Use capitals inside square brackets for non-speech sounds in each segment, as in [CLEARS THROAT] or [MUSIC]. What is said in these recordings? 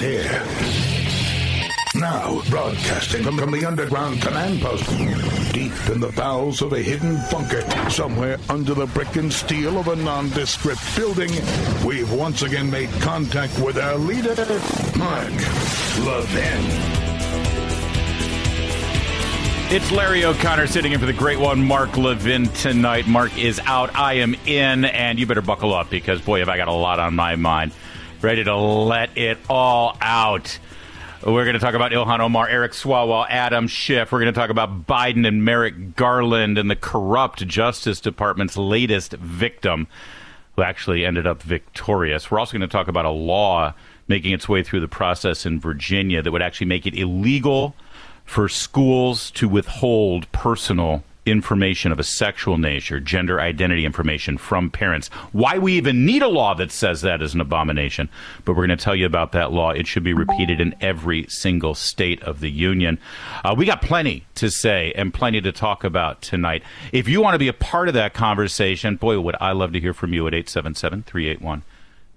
here. Now, broadcasting from, the underground command post, deep in the bowels of a hidden bunker, somewhere under the brick and steel of a nondescript building, we've once again made contact with our leader, Mark Levin. It's Larry O'Connor sitting in for the great one, Mark Levin, tonight. Mark is out. I am in, and you better buckle up because, boy, have I got a lot on my mind. Ready to let it all out. We're going to talk about Ilhan Omar, Eric Swalwell, Adam Schiff. We're going to talk about Biden and Merrick Garland and the corrupt Justice Department's latest victim, who actually ended up victorious. We're also going to talk about a law making its way through the process in Virginia that would actually make it illegal for schools to withhold personal information of a sexual nature, gender identity information from parents. Why we even need a law that says that is an abomination. But we're going to tell you about that law. It should be repeated in every single state of the union. Uh, we got plenty to say and plenty to talk about tonight. If you want to be a part of that conversation, boy, would I love to hear from you at 877 381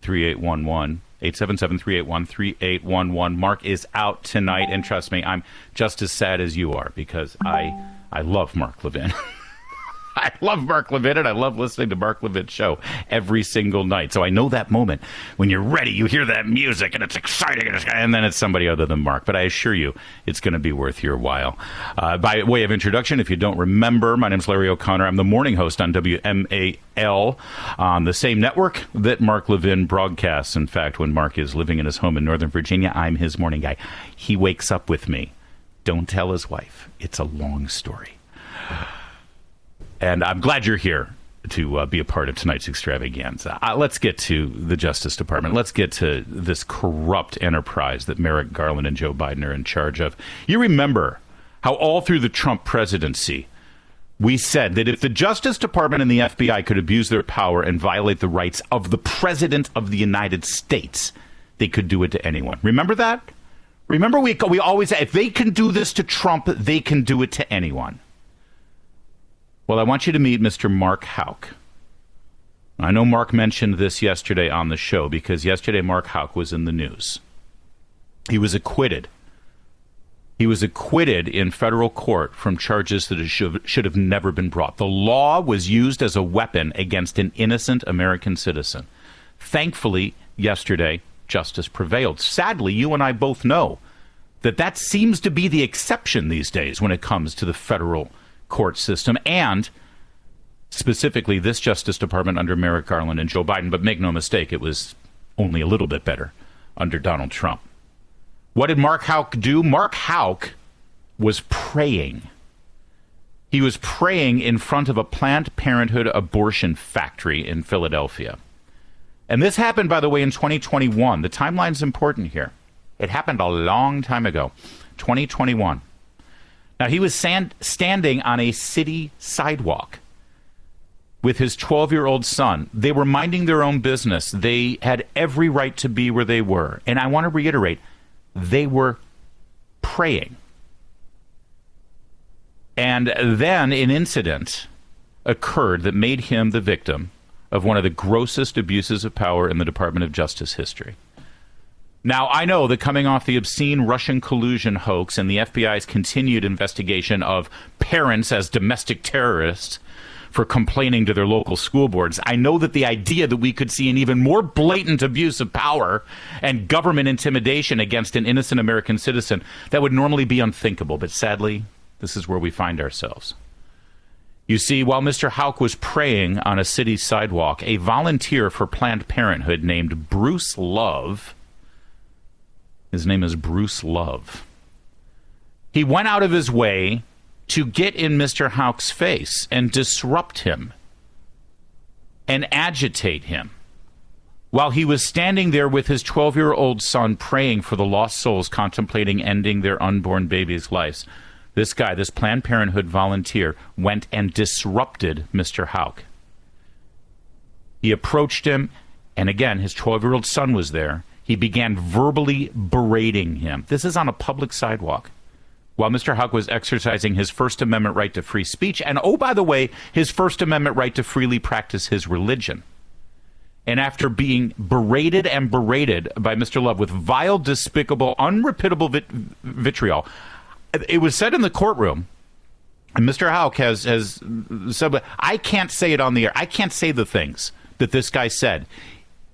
3811. 877-381-3811. Mark is out tonight, and trust me, I'm just as sad as you are because I I love Mark Levin. [LAUGHS] I love Mark Levin and I love listening to Mark Levin's show every single night. So I know that moment when you're ready, you hear that music and it's exciting, and then it's somebody other than Mark. But I assure you, it's going to be worth your while. Uh, by way of introduction, if you don't remember, my name is Larry O'Connor. I'm the morning host on WMAL on the same network that Mark Levin broadcasts. In fact, when Mark is living in his home in Northern Virginia, I'm his morning guy. He wakes up with me. Don't tell his wife. It's a long story. And I'm glad you're here to uh, be a part of tonight's extravaganza. Uh, let's get to the Justice Department. Let's get to this corrupt enterprise that Merrick Garland and Joe Biden are in charge of. You remember how all through the Trump presidency, we said that if the Justice Department and the FBI could abuse their power and violate the rights of the President of the United States, they could do it to anyone. Remember that? Remember, we, we always if they can do this to Trump, they can do it to anyone. Well, I want you to meet Mr. Mark Houck. I know Mark mentioned this yesterday on the show because yesterday Mark Houck was in the news. He was acquitted. He was acquitted in federal court from charges that should have never been brought. The law was used as a weapon against an innocent American citizen. Thankfully, yesterday, justice prevailed. Sadly, you and I both know that that seems to be the exception these days when it comes to the federal court system and specifically this Justice Department under Merrick Garland and Joe Biden. But make no mistake, it was only a little bit better under Donald Trump. What did Mark Houck do? Mark Houck was praying. He was praying in front of a Planned Parenthood abortion factory in Philadelphia. And this happened, by the way, in 2021. The timeline's important here. It happened a long time ago, 2021. Now, he was stand- standing on a city sidewalk with his 12 year old son. They were minding their own business. They had every right to be where they were. And I want to reiterate they were praying. And then an incident occurred that made him the victim of one of the grossest abuses of power in the Department of Justice history. Now, I know that coming off the obscene Russian collusion hoax and the FBI's continued investigation of parents as domestic terrorists for complaining to their local school boards, I know that the idea that we could see an even more blatant abuse of power and government intimidation against an innocent American citizen, that would normally be unthinkable. But sadly, this is where we find ourselves. You see, while Mr. Houck was praying on a city sidewalk, a volunteer for Planned Parenthood named Bruce Love his name is Bruce Love. He went out of his way to get in Mr. Houck's face and disrupt him and agitate him while he was standing there with his 12 year old son praying for the lost souls contemplating ending their unborn babies' lives. This guy, this Planned Parenthood volunteer, went and disrupted Mr. Houck. He approached him, and again, his 12 year old son was there he began verbally berating him. This is on a public sidewalk while Mr. Houck was exercising his First Amendment right to free speech, and oh, by the way, his First Amendment right to freely practice his religion. And after being berated and berated by Mr. Love with vile, despicable, unrepeatable vit- vitriol, it was said in the courtroom, and Mr. Houck has, has said, I can't say it on the air. I can't say the things that this guy said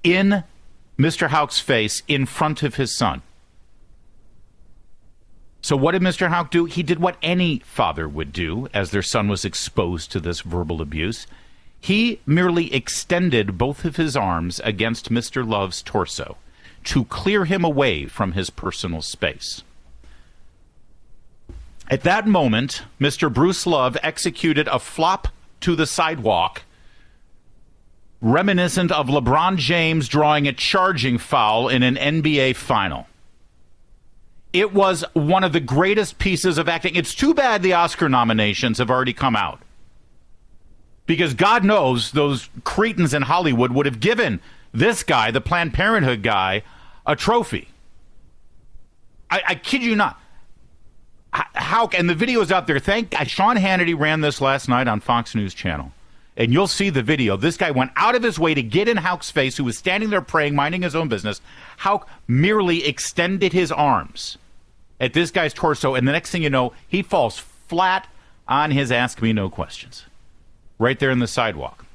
in Mr. Houck's face in front of his son. So, what did Mr. Houck do? He did what any father would do as their son was exposed to this verbal abuse. He merely extended both of his arms against Mr. Love's torso to clear him away from his personal space. At that moment, Mr. Bruce Love executed a flop to the sidewalk, reminiscent of LeBron James drawing a charging foul in an NBA final. It was one of the greatest pieces of acting. It's too bad the Oscar nominations have already come out. Because God knows those cretins in Hollywood would have given this guy, the Planned Parenthood guy, a trophy. I, I kid you not how and the video is out there. Thank uh, Sean Hannity ran this last night on Fox News Channel, and you'll see the video. This guy went out of his way to get in Houck's face, who was standing there praying, minding his own business. Houck merely extended his arms at this guy's torso, and the next thing you know, he falls flat on his "Ask Me No Questions," right there in the sidewalk,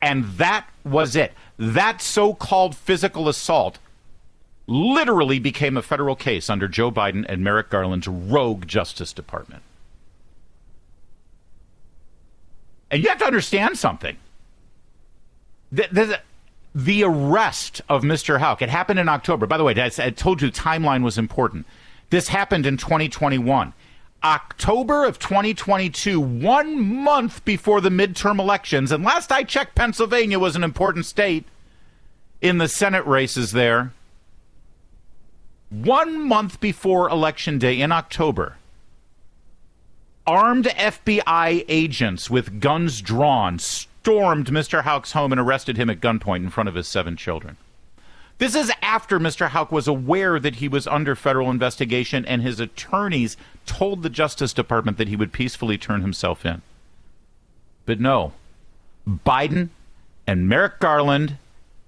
and that was it. That so-called physical assault literally became a federal case under Joe Biden and Merrick Garland's rogue Justice Department. And you have to understand something. The, the, the arrest of Mr. Houck, it happened in October. By the way, I, I told you timeline was important. This happened in 2021. October of 2022, one month before the midterm elections. And last I checked, Pennsylvania was an important state in the Senate races there one month before Election Day in October, armed FBI agents with guns drawn stormed Mr. Houck's home and arrested him at gunpoint in front of his seven children. This is after Mr. Houck was aware that he was under federal investigation and his attorneys told the Justice Department that he would peacefully turn himself in. But no, Biden and Merrick Garland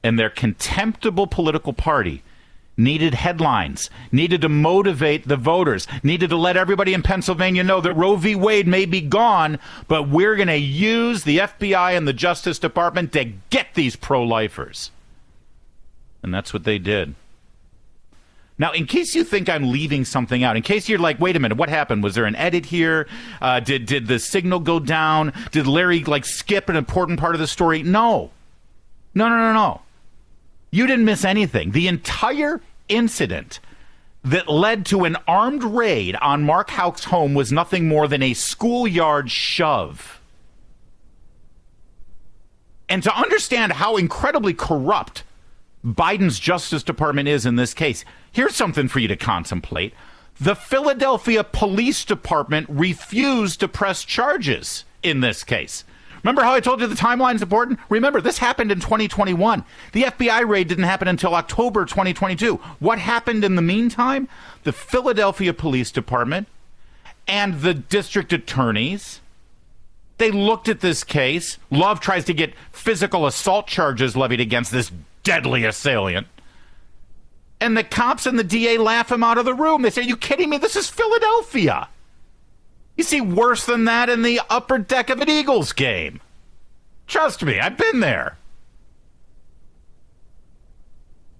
and their contemptible political party needed headlines, needed to motivate the voters, needed to let everybody in Pennsylvania know that Roe v. Wade may be gone, but we're going to use the FBI and the Justice Department to get these pro lifers. And that's what they did. Now, in case you think I'm leaving something out, in case you're like, wait a minute, what happened? Was there an edit here? Uh, did did the signal go down? Did Larry like skip an important part of the story? No, no, no, no, no. You didn't miss anything. The entire incident that led to an armed raid on Mark Houck's home was nothing more than a schoolyard shove. And to understand how incredibly corrupt Biden's Justice Department is in this case, here's something for you to contemplate. The Philadelphia Police Department refused to press charges in this case. Remember how I told you the timeline's important? Remember, this happened in 2021. The FBI raid didn't happen until October 2022. What happened in the meantime? The Philadelphia Police Department and the district attorneys they looked at this case. Love tries to get physical assault charges levied against this deadly assailant. And the cops and the DA laugh him out of the room. They say, Are you kidding me? This is Philadelphia. You see worse than that in the upper deck of an Eagles game. Trust me, I've been there.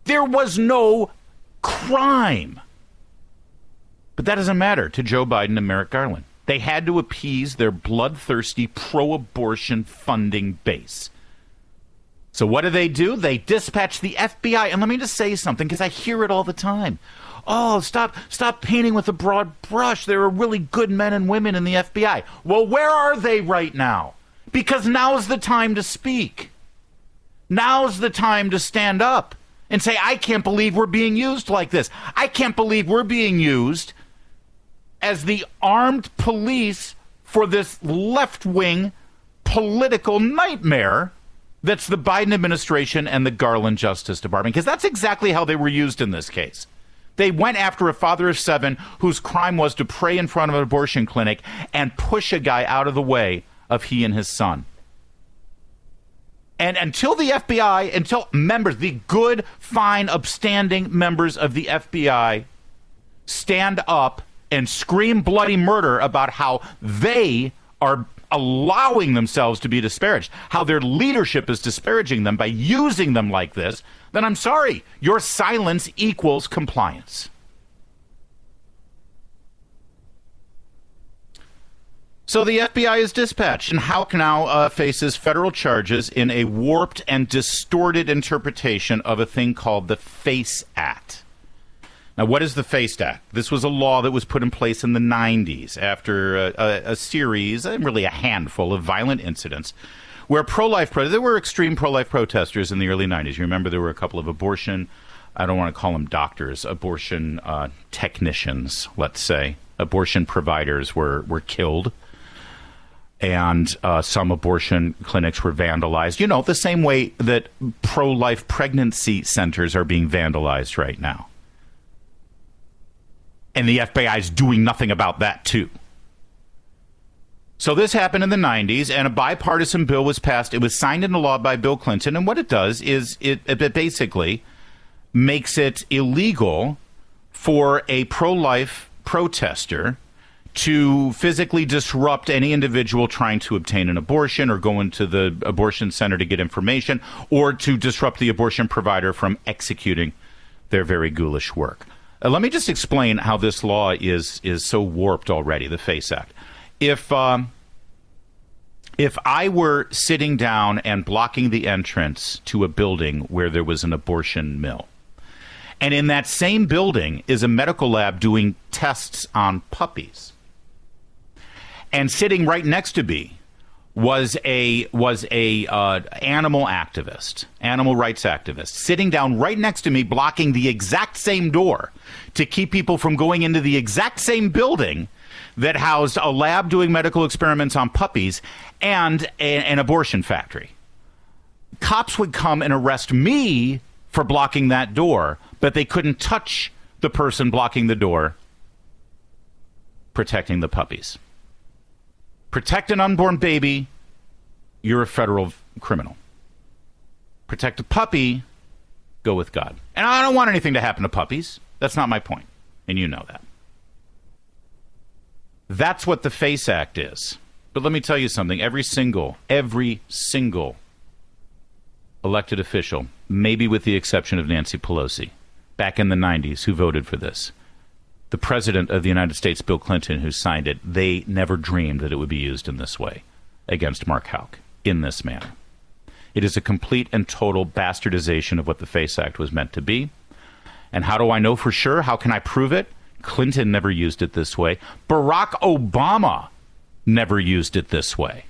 There was no crime. But that doesn't matter to Joe Biden and Merrick Garland. They had to appease their bloodthirsty pro abortion funding base. So, what do they do? They dispatch the FBI. And let me just say something because I hear it all the time oh, stop, stop painting with a broad brush. There are really good men and women in the FBI. Well, where are they right now? Because now's the time to speak. Now's the time to stand up and say, I can't believe we're being used like this. I can't believe we're being used as the armed police for this left wing political nightmare that's the Biden administration and the Garland Justice Department. Because that's exactly how they were used in this case. They went after a father of seven whose crime was to pray in front of an abortion clinic and push a guy out of the way of he and his son. And until the FBI, until members, the good, fine, upstanding members of the FBI stand up and scream bloody murder about how they are allowing themselves to be disparaged, how their leadership is disparaging them by using them like this, then I'm sorry, your silence equals compliance. So the FBI is dispatched, and Houck now uh, faces federal charges in a warped and distorted interpretation of a thing called the FACE Act. Now, what is the FACE Act? This was a law that was put in place in the 90s after a, a, a series, and really a handful, of violent incidents where pro-life pro- there were extreme pro-life protesters in the early 90s. You remember there were a couple of abortion, I don't want to call them doctors, abortion uh, technicians, let's say, abortion providers were were killed and uh, some abortion clinics were vandalized. You know, the same way that pro life pregnancy centers are being vandalized right now. And the FBI is doing nothing about that, too. So this happened in the 90s, and a bipartisan bill was passed. It was signed into law by Bill Clinton, and what it does is it, it basically makes it illegal for a pro life protester to physically disrupt any individual trying to obtain an abortion or go into the abortion center to get information or to disrupt the abortion provider from executing their very ghoulish work. Uh, let me just explain how this law is is so warped already, the FACE Act. If um, if I were sitting down and blocking the entrance to a building where there was an abortion mill, and in that same building is a medical lab doing tests on puppies, and sitting right next to me was a was a uh, animal activist, animal rights activist, sitting down right next to me, blocking the exact same door to keep people from going into the exact same building that housed a lab doing medical experiments on puppies and a, an abortion factory. Cops would come and arrest me for blocking that door, but they couldn't touch the person blocking the door protecting the puppies protect an unborn baby, you're a federal criminal. Protect a puppy, go with God. And I don't want anything to happen to puppies. That's not my point. And you know that. That's what the FACE Act is. But let me tell you something every single, every single elected official, maybe with the exception of Nancy Pelosi, back in the 90s, who voted for this, the president of the United States, Bill Clinton, who signed it, they never dreamed that it would be used in this way against Mark Houck in this manner. It is a complete and total bastardization of what the FACE Act was meant to be. And how do I know for sure? How can I prove it? Clinton never used it this way. Barack Obama never used it this way.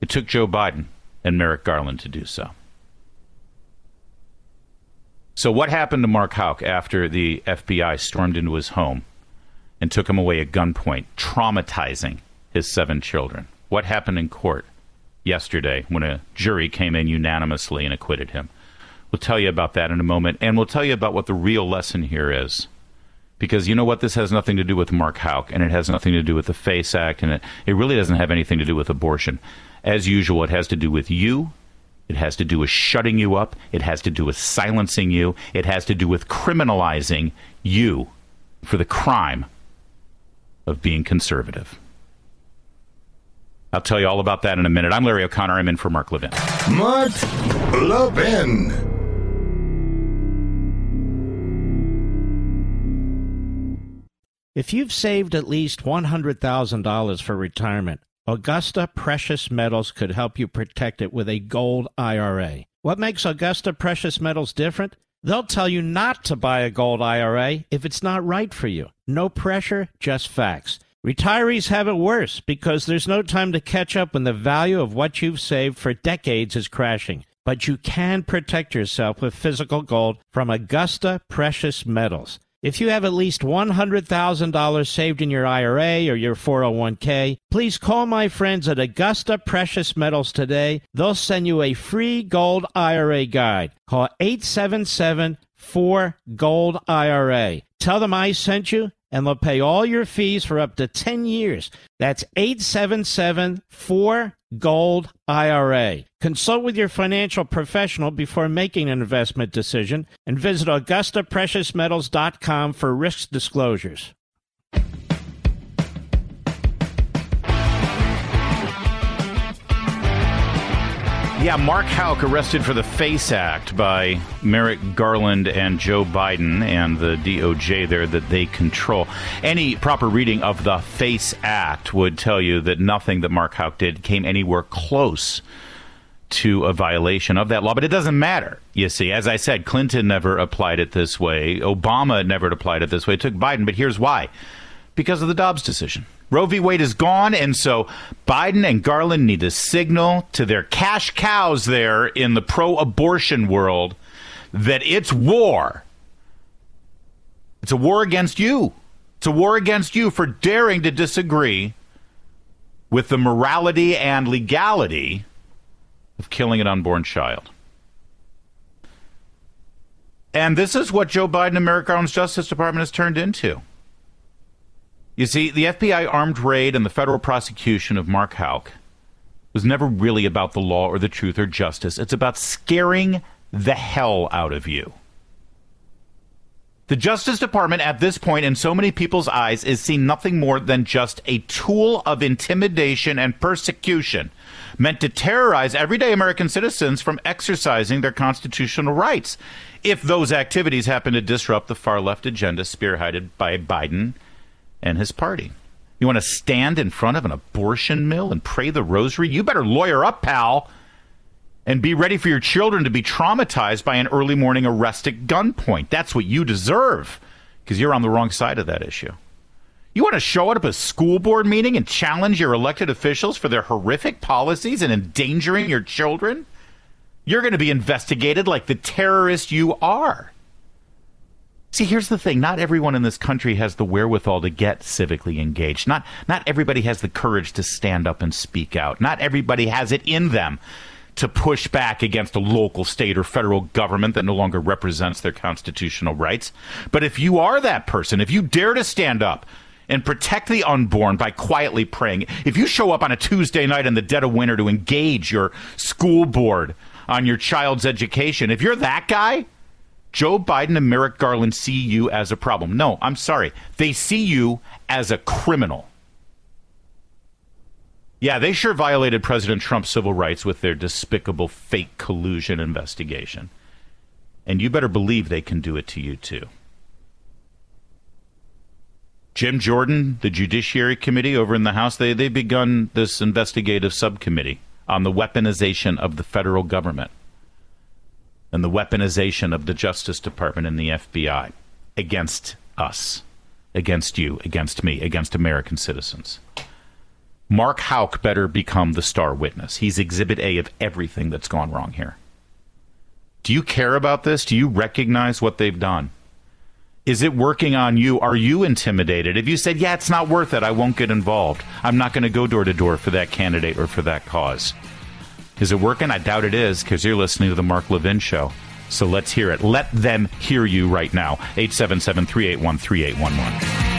It took Joe Biden and Merrick Garland to do so. So, what happened to Mark Houck after the FBI stormed into his home and took him away at gunpoint, traumatizing his seven children? What happened in court yesterday when a jury came in unanimously and acquitted him? We'll tell you about that in a moment, and we'll tell you about what the real lesson here is. Because you know what? This has nothing to do with Mark Houck, and it has nothing to do with the FACE Act, and it, it really doesn't have anything to do with abortion. As usual, it has to do with you it has to do with shutting you up. It has to do with silencing you. It has to do with criminalizing you for the crime of being conservative. I'll tell you all about that in a minute. I'm Larry O'Connor. I'm in for Mark Levin. Mark Levin. If you've saved at least $100,000 for retirement, Augusta Precious Metals could help you protect it with a gold IRA. What makes Augusta Precious Metals different? They'll tell you not to buy a gold IRA if it's not right for you. No pressure, just facts. Retirees have it worse because there's no time to catch up when the value of what you've saved for decades is crashing. But you can protect yourself with physical gold from Augusta Precious Metals. If you have at least $100,000 saved in your IRA or your 401k, please call my friends at Augusta Precious Metals today. They'll send you a free gold IRA guide. Call 877 4 Gold IRA. Tell them I sent you and they'll pay all your fees for up to 10 years. That's 877 4 Gold IRA. Consult with your financial professional before making an investment decision and visit AugustaPreciousMetals.com for risk disclosures. Yeah, Mark Houck arrested for the FACE Act by Merrick Garland and Joe Biden and the DOJ there that they control. Any proper reading of the FACE Act would tell you that nothing that Mark Houck did came anywhere close to a violation of that law, but it doesn't matter. You see, as I said, Clinton never applied it this way. Obama never applied it this way. It took Biden, but here's why because of the Dobbs decision. Roe v. Wade is gone, and so Biden and Garland need to signal to their cash cows there in the pro abortion world that it's war. It's a war against you. It's a war against you for daring to disagree with the morality and legality of killing an unborn child. And this is what Joe Biden and Merrick Justice Department has turned into. You see, the FBI armed raid and the federal prosecution of Mark Houck was never really about the law or the truth or justice. It's about scaring the hell out of you. The Justice Department at this point, in so many people's eyes, is seen nothing more than just a tool of intimidation and persecution meant to terrorize everyday American citizens from exercising their constitutional rights if those activities happen to disrupt the far left agenda spearheaded by Biden and his party. You want to stand in front of an abortion mill and pray the rosary? You better lawyer up, pal, and be ready for your children to be traumatized by an early morning arrest at gunpoint. That's what you deserve because you're on the wrong side of that issue. You want to show up at a school board meeting and challenge your elected officials for their horrific policies and endangering your children? You're going to be investigated like the terrorist you are. See, here's the thing. Not everyone in this country has the wherewithal to get civically engaged. Not, not everybody has the courage to stand up and speak out. Not everybody has it in them to push back against a local, state, or federal government that no longer represents their constitutional rights. But if you are that person, if you dare to stand up and protect the unborn by quietly praying, if you show up on a Tuesday night in the dead of winter to engage your school board on your child's education, if you're that guy, Joe Biden and Merrick Garland see you as a problem. No, I'm sorry. They see you as a criminal. Yeah, they sure violated President Trump's civil rights with their despicable fake collusion investigation. And you better believe they can do it to you too. Jim Jordan, the Judiciary Committee over in the House, they, they've begun this investigative subcommittee on the weaponization of the federal government and the weaponization of the Justice Department and the FBI against us, against you, against me, against American citizens. Mark Houck better become the star witness. He's exhibit A of everything that's gone wrong here. Do you care about this? Do you recognize what they've done? Is it working on you? Are you intimidated? If you said, yeah, it's not worth it, I won't get involved. I'm not going to go door to door for that candidate or for that cause. Is it working? I doubt it is because you're listening to the Mark Levin Show. So let's hear it. Let them hear you right now. 877 381 3811.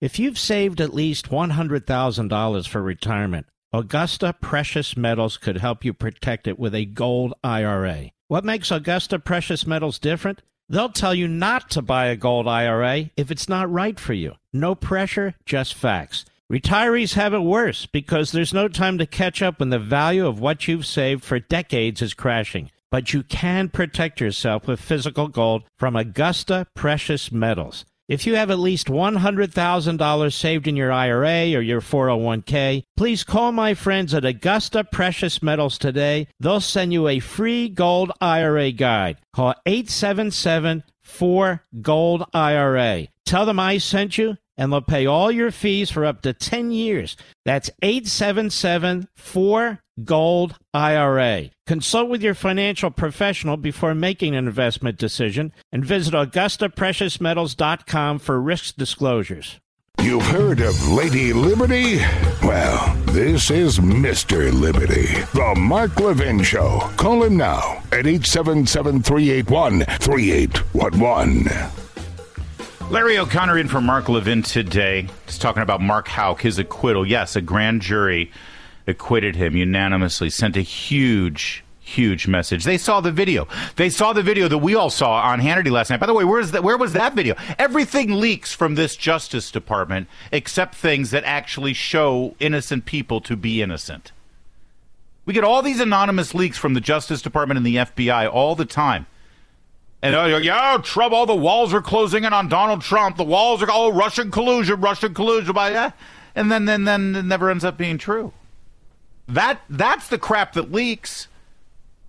If you've saved at least $100,000 for retirement, Augusta Precious Metals could help you protect it with a gold IRA. What makes Augusta Precious Metals different? They'll tell you not to buy a gold IRA if it's not right for you. No pressure, just facts. Retirees have it worse because there's no time to catch up when the value of what you've saved for decades is crashing. But you can protect yourself with physical gold from Augusta Precious Metals. If you have at least $100,000 saved in your IRA or your 401k, please call my friends at Augusta Precious Metals today. They'll send you a free gold IRA guide. Call 877 4 Gold IRA. Tell them I sent you and they'll pay all your fees for up to 10 years. That's 877 4 Gold IRA. Consult with your financial professional before making an investment decision and visit AugustaPreciousMetals.com for risk disclosures. You've heard of Lady Liberty? Well, this is Mr. Liberty, the Mark Levin Show. Call him now at 877 381 3811. Larry O'Connor in for Mark Levin today. Just talking about Mark Houck, his acquittal. Yes, a grand jury acquitted him unanimously, sent a huge huge message. They saw the video. They saw the video that we all saw on Hannity last night. By the way, where's that? Where was that video? Everything leaks from this Justice Department except things that actually show innocent people to be innocent. We get all these anonymous leaks from the Justice Department and the FBI all the time. And uh, yeah, Trump, all the walls are closing in on Donald Trump. The walls are all oh, Russian collusion, Russian collusion. By yeah, and then then then it never ends up being true. That that's the crap that leaks.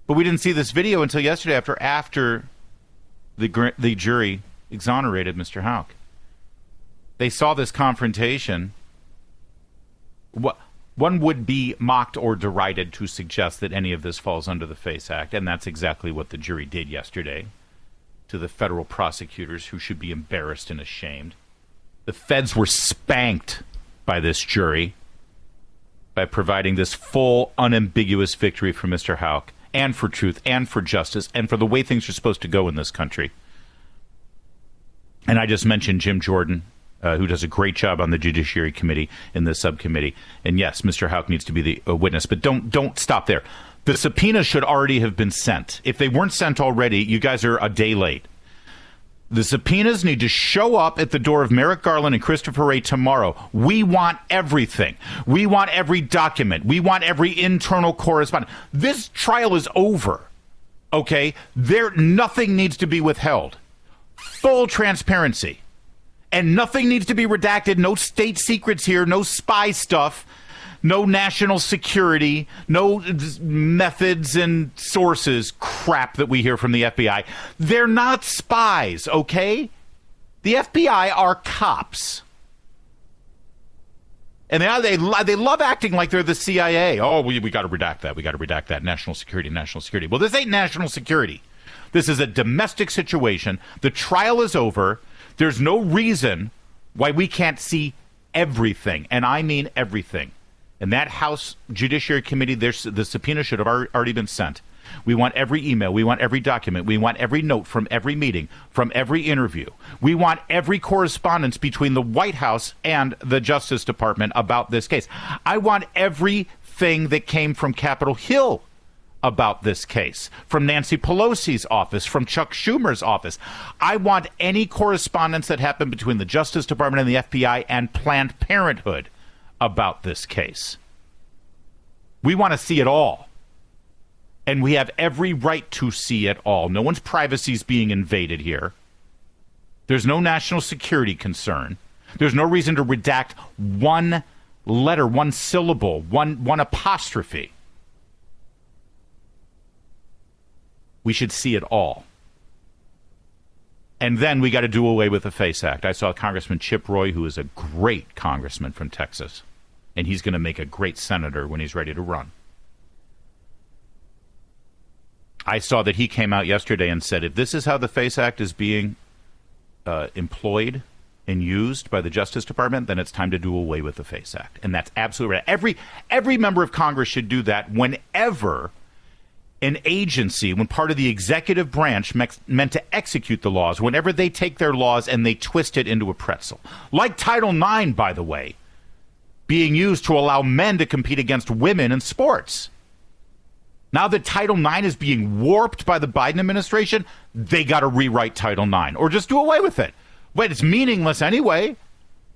But we didn't see this video until yesterday after after the the jury exonerated Mr. Houck. They saw this confrontation. What one would be mocked or derided to suggest that any of this falls under the FACE Act, and that's exactly what the jury did yesterday to the federal prosecutors who should be embarrassed and ashamed. The feds were spanked by this jury by providing this full, unambiguous victory for Mr. Houck and for truth and for justice and for the way things are supposed to go in this country. And I just mentioned Jim Jordan, uh, who does a great job on the Judiciary Committee in the subcommittee. And yes, Mr. Houck needs to be the uh, witness, but don't don't stop there. The subpoenas should already have been sent. If they weren't sent already, you guys are a day late. The subpoenas need to show up at the door of Merrick Garland and Christopher Wray tomorrow. We want everything. We want every document. We want every internal correspondence. This trial is over. Okay? There nothing needs to be withheld. Full transparency. And nothing needs to be redacted. No state secrets here, no spy stuff no national security, no methods and sources crap that we hear from the FBI. They're not spies, okay? The FBI are cops. And they, they, they love acting like they're the CIA. Oh, we, we got to redact that. We got to redact that. National security, national security. Well, this ain't national security. This is a domestic situation. The trial is over. There's no reason why we can't see everything. And I mean everything. And that House Judiciary Committee, the subpoena should have already been sent. We want every email. We want every document. We want every note from every meeting, from every interview. We want every correspondence between the White House and the Justice Department about this case. I want everything that came from Capitol Hill about this case, from Nancy Pelosi's office, from Chuck Schumer's office. I want any correspondence that happened between the Justice Department and the FBI and Planned Parenthood about this case. We want to see it all. And we have every right to see it all. No one's privacy is being invaded here. There's no national security concern. There's no reason to redact one letter, one syllable, one, one apostrophe. We should see it all. And then we got to do away with the FACE Act. I saw Congressman Chip Roy, who is a great congressman from Texas and he's going to make a great senator when he's ready to run. I saw that he came out yesterday and said if this is how the FACE Act is being uh, employed and used by the Justice Department, then it's time to do away with the FACE Act. And that's absolutely right. Every every member of Congress should do that whenever an agency, when part of the executive branch meant to execute the laws, whenever they take their laws and they twist it into a pretzel. Like Title IX, by the way, being used to allow men to compete against women in sports. Now that Title IX is being warped by the Biden administration, they got to rewrite Title IX or just do away with it. But it's meaningless anyway.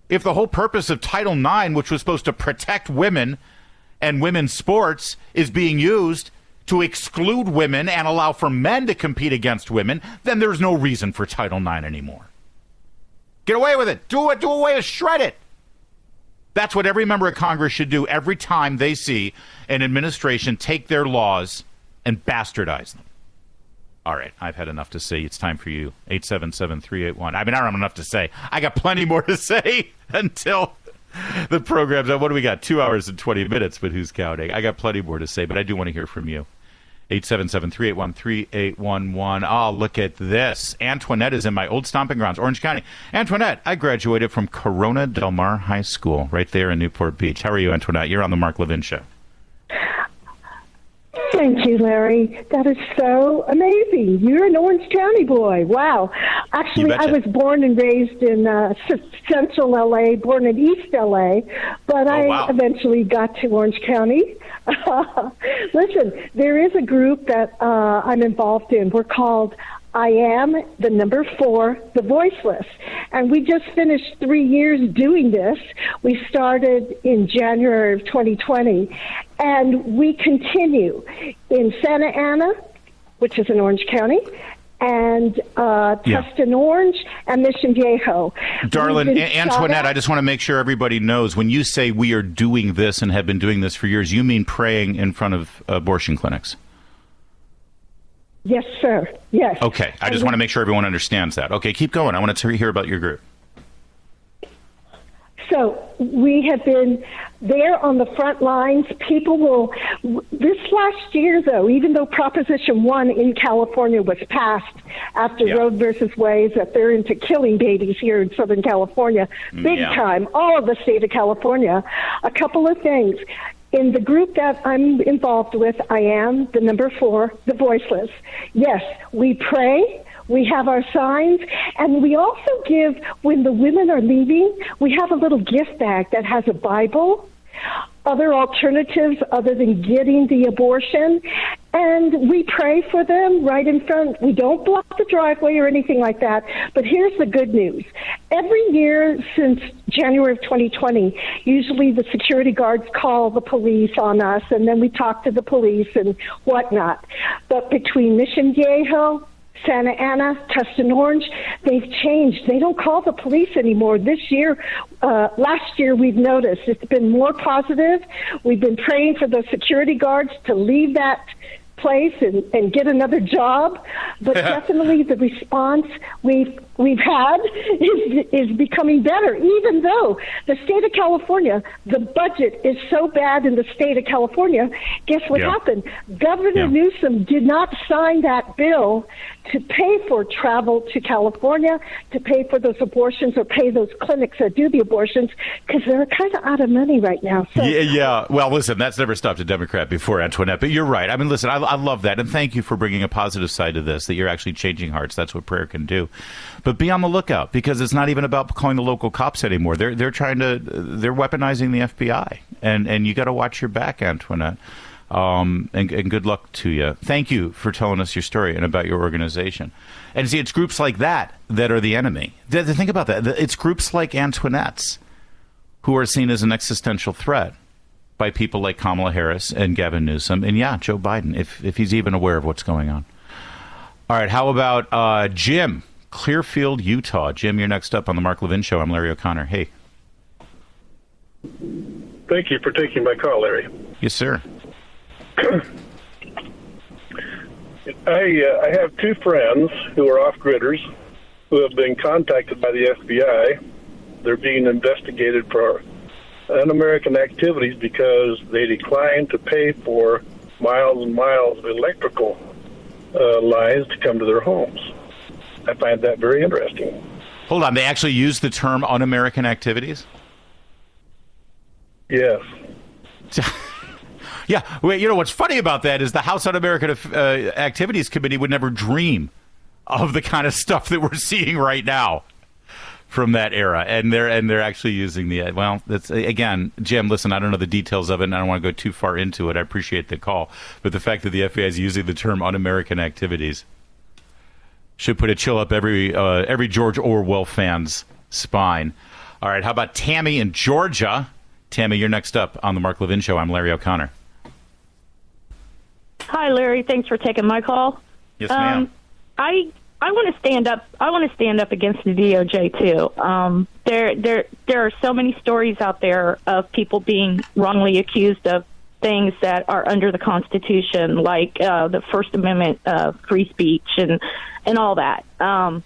If the whole purpose of Title IX, which was supposed to protect women and women's sports, is being used to exclude women and allow for men to compete against women, then there's no reason for Title IX anymore. Get away with it. Do it. Do away with it. shred it. That's what every member of Congress should do every time they see an administration take their laws and bastardize them. All right, I've had enough to say. It's time for you. 877 381. I mean, I don't have enough to say. I got plenty more to say [LAUGHS] until the program's What do we got? Two hours and 20 minutes, but who's counting? I got plenty more to say, but I do want to hear from you. 877 381 3811. Oh, ah, look at this. Antoinette is in my old stomping grounds, Orange County. Antoinette, I graduated from Corona Del Mar High School right there in Newport Beach. How are you, Antoinette? You're on the Mark Levin Show. Thank you, Larry. That is so amazing. You're an Orange County boy. Wow. Actually, I was born and raised in uh, Central LA, born in East LA, but oh, I wow. eventually got to Orange County. [LAUGHS] Listen, there is a group that uh, I'm involved in. We're called I am the number four, the voiceless. And we just finished three years doing this. We started in January of 2020. And we continue in Santa Ana, which is in Orange County, and uh, yeah. Tustin Orange and Mission Viejo. Darling, Antoinette, I just want to make sure everybody knows when you say we are doing this and have been doing this for years, you mean praying in front of abortion clinics. Yes, sir. Yes. Okay. I just want to make sure everyone understands that. Okay, keep going. I want to hear about your group. So we have been there on the front lines. People will, this last year though, even though Proposition 1 in California was passed after yeah. Roe versus Wade, that they're into killing babies here in Southern California, mm, big yeah. time, all of the state of California, a couple of things in the group that I'm involved with, I am the number four, the voiceless. Yes, we pray. We have our signs, and we also give, when the women are leaving, we have a little gift bag that has a Bible, other alternatives other than getting the abortion. And we pray for them right in front. We don't block the driveway or anything like that. But here's the good news. Every year since January of 2020, usually the security guards call the police on us and then we talk to the police and whatnot. But between Mission Viejo, Santa Ana, Tustin Orange, they've changed. They don't call the police anymore. This year, uh, last year, we've noticed it's been more positive. We've been praying for the security guards to leave that place and, and get another job. But [LAUGHS] definitely the response we've we've had is is becoming better, even though the state of California, the budget is so bad in the state of California. Guess what yeah. happened? Governor yeah. Newsom did not sign that bill to pay for travel to California, to pay for those abortions or pay those clinics that do the abortions, because they're kind of out of money right now. So, yeah, yeah. Well, listen, that's never stopped a Democrat before, Antoinette. But you're right. I mean, listen, I, I love that, and thank you for bringing a positive side to this. That you're actually changing hearts. That's what prayer can do. But be on the lookout because it's not even about calling the local cops anymore. They're they're trying to they're weaponizing the FBI, and and you got to watch your back, Antoinette. Um, and, and, good luck to you. Thank you for telling us your story and about your organization. And see, it's groups like that that are the enemy. Think about that. It's groups like Antoinette's who are seen as an existential threat by people like Kamala Harris and Gavin Newsom, and yeah, Joe Biden, if if he's even aware of what's going on. All right, how about uh, Jim, Clearfield, Utah? Jim, you're next up on the Mark Levin Show. I'm Larry O'Connor. Hey. Thank you for taking my call, Larry. Yes, sir. [CLEARS THROAT] I uh, I have two friends who are off gridders who have been contacted by the FBI. They're being investigated for un-American activities because they declined to pay for miles and miles of electrical uh, lines to come to their homes. I find that very interesting. Hold on, they actually use the term un-American activities. Yes. [LAUGHS] Yeah, well, you know what's funny about that is the House Un-American uh, Activities Committee would never dream of the kind of stuff that we're seeing right now from that era, and they're and they're actually using the well. That's again, Jim. Listen, I don't know the details of it, and I don't want to go too far into it. I appreciate the call, but the fact that the FBI is using the term un-American activities should put a chill up every uh, every George Orwell fan's spine. All right, how about Tammy in Georgia? Tammy, you're next up on the Mark Levin Show. I'm Larry O'Connor. Hi, Larry. Thanks for taking my call. Yes, ma'am. Um, I I want to stand up. I want to stand up against the DOJ too. Um, there, there, there are so many stories out there of people being wrongly accused of things that are under the Constitution, like uh, the First Amendment, uh, free speech, and and all that. Um,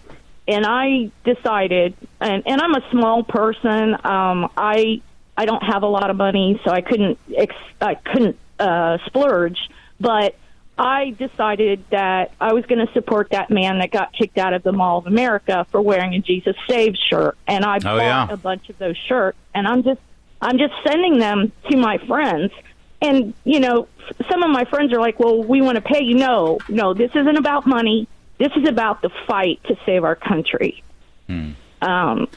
and I decided, and, and I'm a small person. Um, I I don't have a lot of money, so I couldn't ex- I couldn't uh, splurge but I decided that I was going to support that man that got kicked out of the Mall of America for wearing a Jesus Saves shirt, and I oh, bought yeah. a bunch of those shirts, and I'm just I'm just sending them to my friends. And you know, some of my friends are like, "Well, we want to pay you." No, no, this isn't about money. This is about the fight to save our country. Hmm. Um,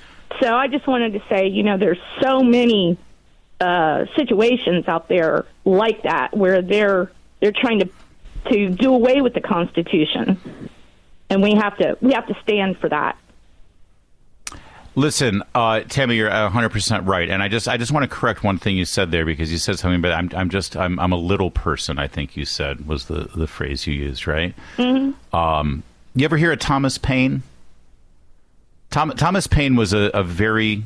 so I just wanted to say, you know, there's so many uh, situations out there like that where they're they're trying to to do away with the Constitution, and we have to we have to stand for that. Listen, uh, Tammy, you're 100 percent right, and I just I just want to correct one thing you said there because you said something, but I'm I'm just I'm I'm a little person. I think you said was the the phrase you used, right? Mm-hmm. Um, you ever hear of Thomas Paine? Tom, Thomas Paine was a, a very,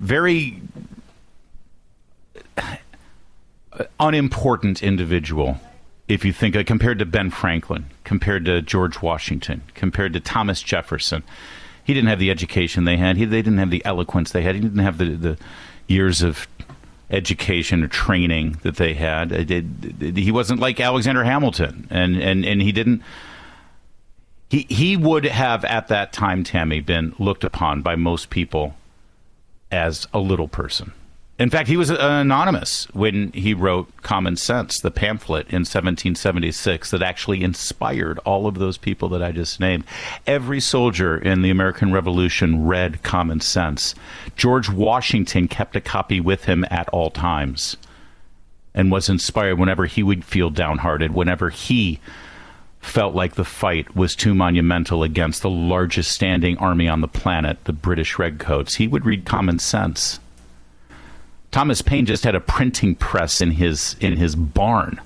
very unimportant individual if you think uh, compared to Ben Franklin, compared to George Washington, compared to Thomas Jefferson. He didn't have the education they had. He, they didn't have the eloquence they had. He didn't have the, the years of education or training that they had. he wasn't like Alexander Hamilton, and, and, and he didn't he he would have at that time, Tammy, been looked upon by most people as a little person. In fact, he was anonymous when he wrote Common Sense, the pamphlet in 1776 that actually inspired all of those people that I just named. Every soldier in the American Revolution read Common Sense. George Washington kept a copy with him at all times and was inspired whenever he would feel downhearted, whenever he felt like the fight was too monumental against the largest standing army on the planet, the British Redcoats, he would read Common Sense. Thomas Paine just had a printing press in his in his barn.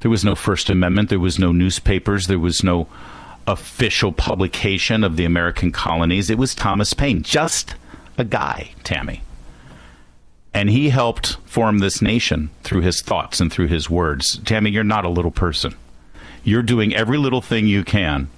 There was no First Amendment, there was no newspapers, there was no official publication of the American colonies. It was Thomas Paine, just a guy, Tammy. And he helped form this nation through his thoughts and through his words. Tammy, you're not a little person you're doing every little thing you can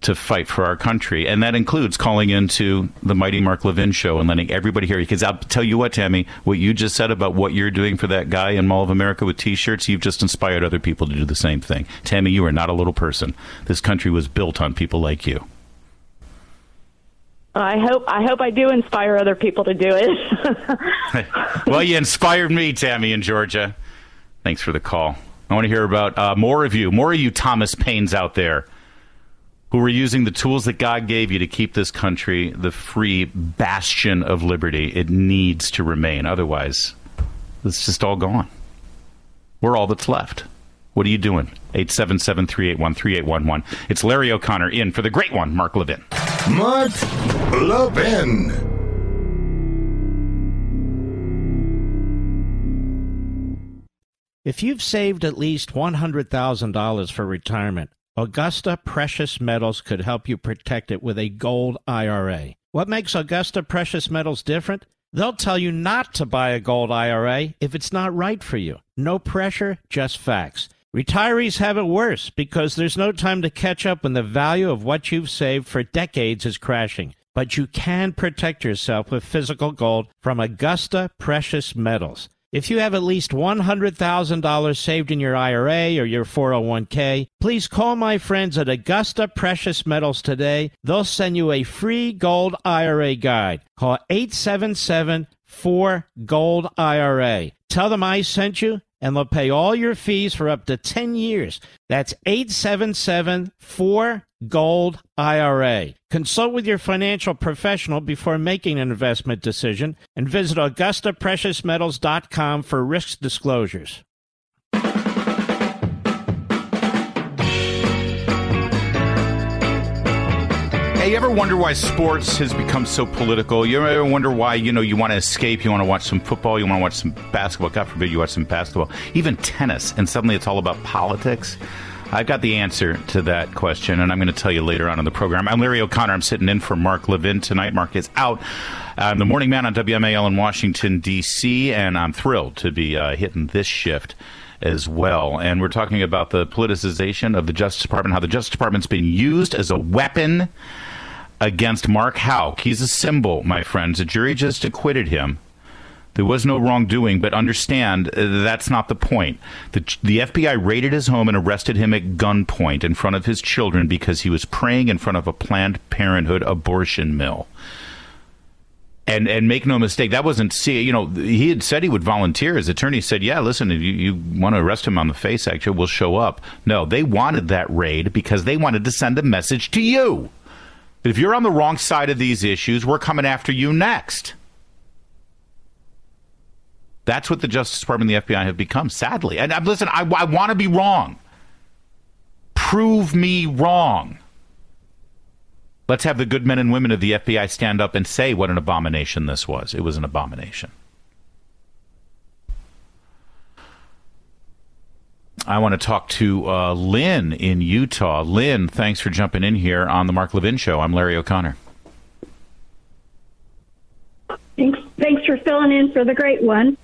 to fight for our country. And that includes calling into the Mighty Mark Levin show and letting everybody hear you. Because I'll tell you what, Tammy, what you just said about what you're doing for that guy in Mall of America with t shirts, you've just inspired other people to do the same thing. Tammy, you are not a little person. This country was built on people like you. I hope I hope I do inspire other people to do it. [LAUGHS] [LAUGHS] well, you inspired me, Tammy in Georgia. Thanks for the call. I want to hear about uh, more of you, more of you Thomas Paines out there who are using the tools that God gave you to keep this country the free bastion of liberty. It needs to remain. Otherwise, it's just all gone. We're all that's left. What are you doing? 877 381 3811. It's Larry O'Connor in for the great one, Mark Levin. Mark Levin. If you've saved at least $100,000 for retirement, Augusta Precious Metals could help you protect it with a gold IRA. What makes Augusta Precious Metals different? They'll tell you not to buy a gold IRA if it's not right for you. No pressure, just facts. Retirees have it worse because there's no time to catch up when the value of what you've saved for decades is crashing. But you can protect yourself with physical gold from Augusta Precious Metals. If you have at least $100,000 saved in your IRA or your 401k, please call my friends at Augusta Precious Metals today. They'll send you a free gold IRA guide. Call 877 4 Gold IRA. Tell them I sent you and they'll pay all your fees for up to 10 years. That's 877 4 Gold IRA. Consult with your financial professional before making an investment decision and visit AugustaPreciousMetals.com for risk disclosures. You ever wonder why sports has become so political? You ever wonder why, you know, you want to escape, you want to watch some football, you want to watch some basketball, God forbid you watch some basketball, even tennis, and suddenly it's all about politics? I've got the answer to that question, and I'm going to tell you later on in the program. I'm Larry O'Connor. I'm sitting in for Mark Levin tonight. Mark is out. I'm the morning man on WMAL in Washington, D.C., and I'm thrilled to be uh, hitting this shift as well. And we're talking about the politicization of the Justice Department, how the Justice Department's been used as a weapon against Mark Houck. He's a symbol, my friends. The jury just acquitted him There was no wrongdoing, but understand uh, that's not the point. The, the FBI raided his home and arrested him at gunpoint in front of his children because he was praying in front of a Planned Parenthood abortion mill. And and make no mistake, that wasn't see. You know, he had said he would volunteer. His attorney said, "Yeah, listen, if you, you want to arrest him on the face, actually, we'll show up." No, they wanted that raid because they wanted to send a message to you. If you're on the wrong side of these issues, we're coming after you next. That's what the Justice Department and the FBI have become, sadly. And uh, listen, I, I want to be wrong. Prove me wrong. Let's have the good men and women of the FBI stand up and say what an abomination this was. It was an abomination. I want to talk to uh, Lynn in Utah. Lynn, thanks for jumping in here on the Mark Levin Show. I'm Larry O'Connor. Thanks, thanks for filling in for the great one.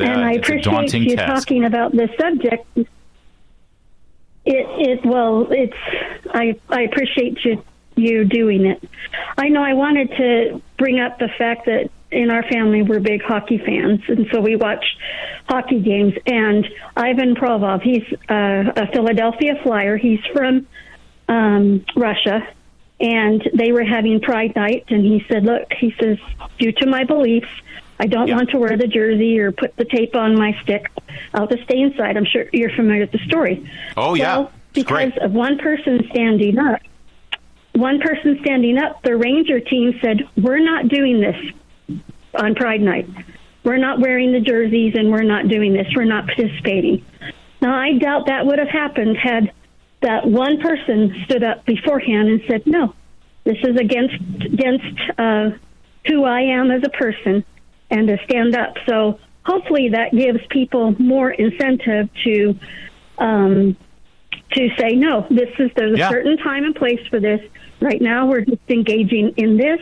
Uh, and I appreciate you task. talking about this subject. It, it, well, it's, I, I appreciate you you doing it. I know I wanted to bring up the fact that in our family we're big hockey fans, and so we watch hockey games. And Ivan Provorov, he's uh, a Philadelphia Flyer. He's from um, Russia, and they were having Pride Night, and he said, "Look," he says, "due to my beliefs." I don't yeah. want to wear the jersey or put the tape on my stick. I'll just stay inside. I'm sure you're familiar with the story. Oh, yeah. Well, because of one person standing up, one person standing up, the Ranger team said, We're not doing this on Pride Night. We're not wearing the jerseys and we're not doing this. We're not participating. Now, I doubt that would have happened had that one person stood up beforehand and said, No, this is against, against uh, who I am as a person and to stand up. So hopefully that gives people more incentive to um, to say no. This is there's a yeah. certain time and place for this. Right now, we're just engaging in this.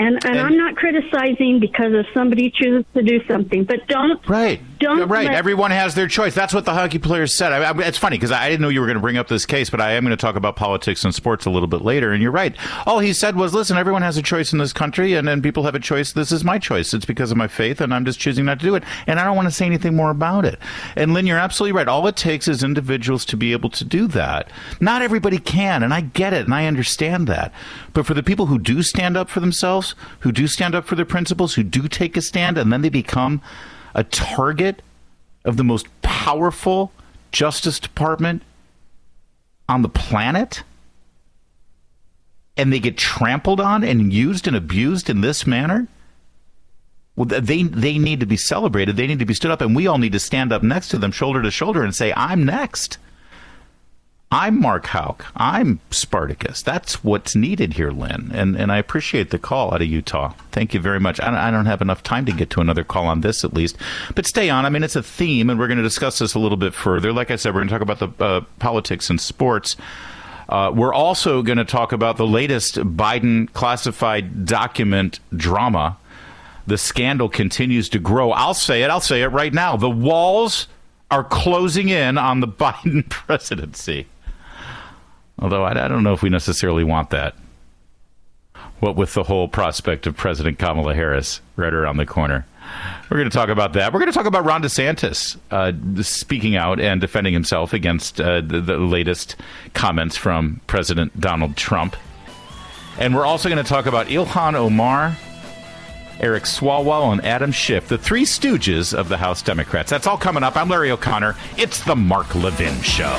And, and, and, I'm not criticizing because if somebody chooses to do something, but don't right, don't right. Let, Everyone has their choice. That's what the hockey players said. I, I, it's funny because I didn't know you were going to bring up this case, but I am going to talk about politics and sports a little bit later. And you're right. All he said was, "Listen, everyone has a choice in this country, and, and people have a choice. This is my choice. It's because of my faith, and I'm just choosing not to do it. And I don't want to say anything more about it." And Lynn, you're absolutely right. All it takes is individuals to be able to do that. Not everybody can, and I get it, and I understand that. But for the people who do stand up for themselves, who do stand up for their principles, who do take a stand, and then they become a target of the most powerful Justice Department on the planet, and they get trampled on and used and abused in this manner. Well, they they need to be celebrated. They need to be stood up, and we all need to stand up next to them, shoulder to shoulder, and say, "I'm next." I'm Mark Houck. I'm Spartacus. That's what's needed here, Lynn. And and I appreciate the call out of Utah. Thank you very much. I don't, I don't have enough time to get to another call on this, at least. But stay on. I mean, it's a theme, and we're going to discuss this a little bit further. Like I said, we're going to talk about the uh, politics and sports. Uh, we're also going to talk about the latest Biden classified document drama. The scandal continues to grow. I'll say it. I'll say it right now. The walls are closing in on the [LAUGHS] Biden presidency. Although I, I don't know if we necessarily want that. What with the whole prospect of President Kamala Harris right around the corner. We're going to talk about that. We're going to talk about Ron DeSantis uh, speaking out and defending himself against uh, the, the, latest comments from President Donald Trump. And we're also going to talk about Ilhan Omar, Eric Swalwell, and Adam Schiff, the three stooges of the House Democrats. That's all coming up. I'm Larry O'Connor. It's the Mark Levin Show.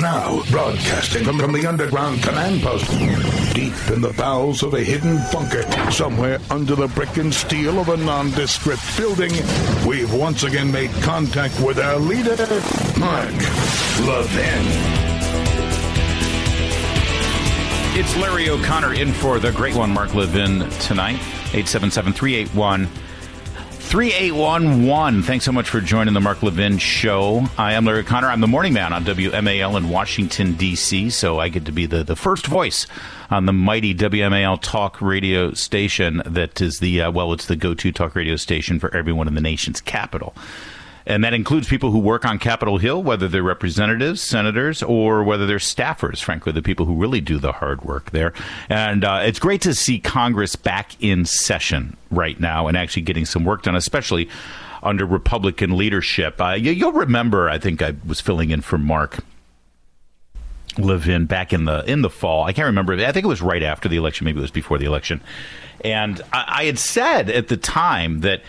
now, broadcasting from, from the underground command post, deep in the bowels of a hidden bunker, somewhere under the brick and steel of a nondescript building, we've once again made contact with our leader, Mark Levin. It's Larry O'Connor in for the great one, Mark Levin, tonight. 877 381 3811. Thanks so much for joining the Mark Levin Show. I am Larry Connor. I'm the morning man on WMAL in Washington, D.C., so I get to be the, the first voice on the mighty WMAL talk radio station that is the, uh, well, it's the go to talk radio station for everyone in the nation's capital. And that includes people who work on Capitol Hill, whether they're representatives, senators, or whether they're staffers, frankly, the people who really do the hard work there. And uh, it's great to see Congress back in session right now and actually getting some work done, especially under Republican leadership. Uh, you, will remember, I think I was filling in for Mark Levin back in the in the fall. I can't remember. I think it was right after the election. Maybe it was before the election. And I, I had said at the time that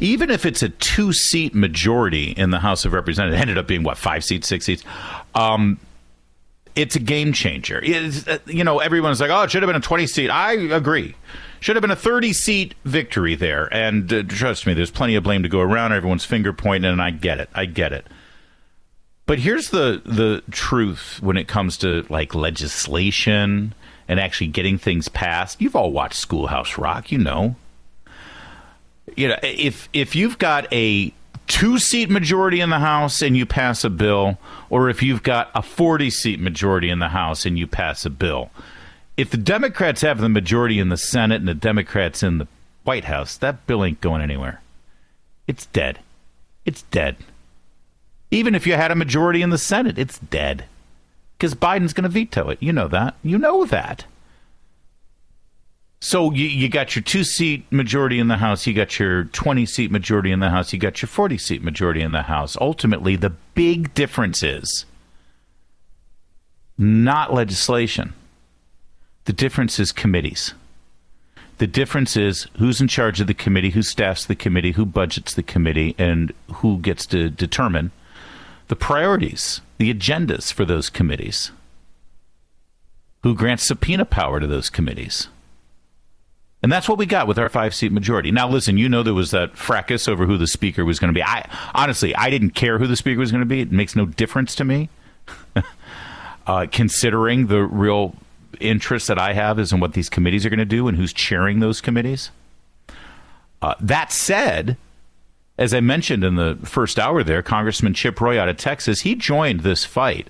even if it's a two seat majority in the House of Representatives, it ended up being what five seats, six seats. Um, it's a game changer. It's, uh, you know, everyone's like, "Oh, it should have been a twenty seat." I agree. Should have been a thirty seat victory there. And uh, trust me, there's plenty of blame to go around. Everyone's finger pointing, and I get it. I get it. But here's the the truth when it comes to like legislation and actually getting things passed. You've all watched Schoolhouse Rock, you know you know, if if you've got a two seat majority in the House and you pass a bill, or if you've got a 40 seat majority in the House and you pass a bill, if the Democrats have the majority in the Senate and the Democrats in the White House, that bill ain't going anywhere. It's dead. It's dead. Even if you had a majority in the Senate, it's dead. Because Biden's going to veto it. You know that. You know that. So you, you got your two seat majority in the House, you got your 20 seat majority in the House, you got your 40 seat majority in the House. Ultimately, the big difference is not legislation. The difference is committees. The difference is who's in charge of the committee, who staffs the committee, who budgets the committee, and who gets to determine the priorities, the agendas for those committees, who grants subpoena power to those committees. And that's what we got with our five seat majority. Now, listen, you know there was that fracas over who the speaker was going to be. I honestly, I didn't care who the speaker was going to be. It makes no difference to me, [LAUGHS] uh, considering the real interest that I have is in what these committees are going to do and who's chairing those committees. Uh, that said, as I mentioned in the first hour there, Congressman Chip Roy out of Texas, he joined this fight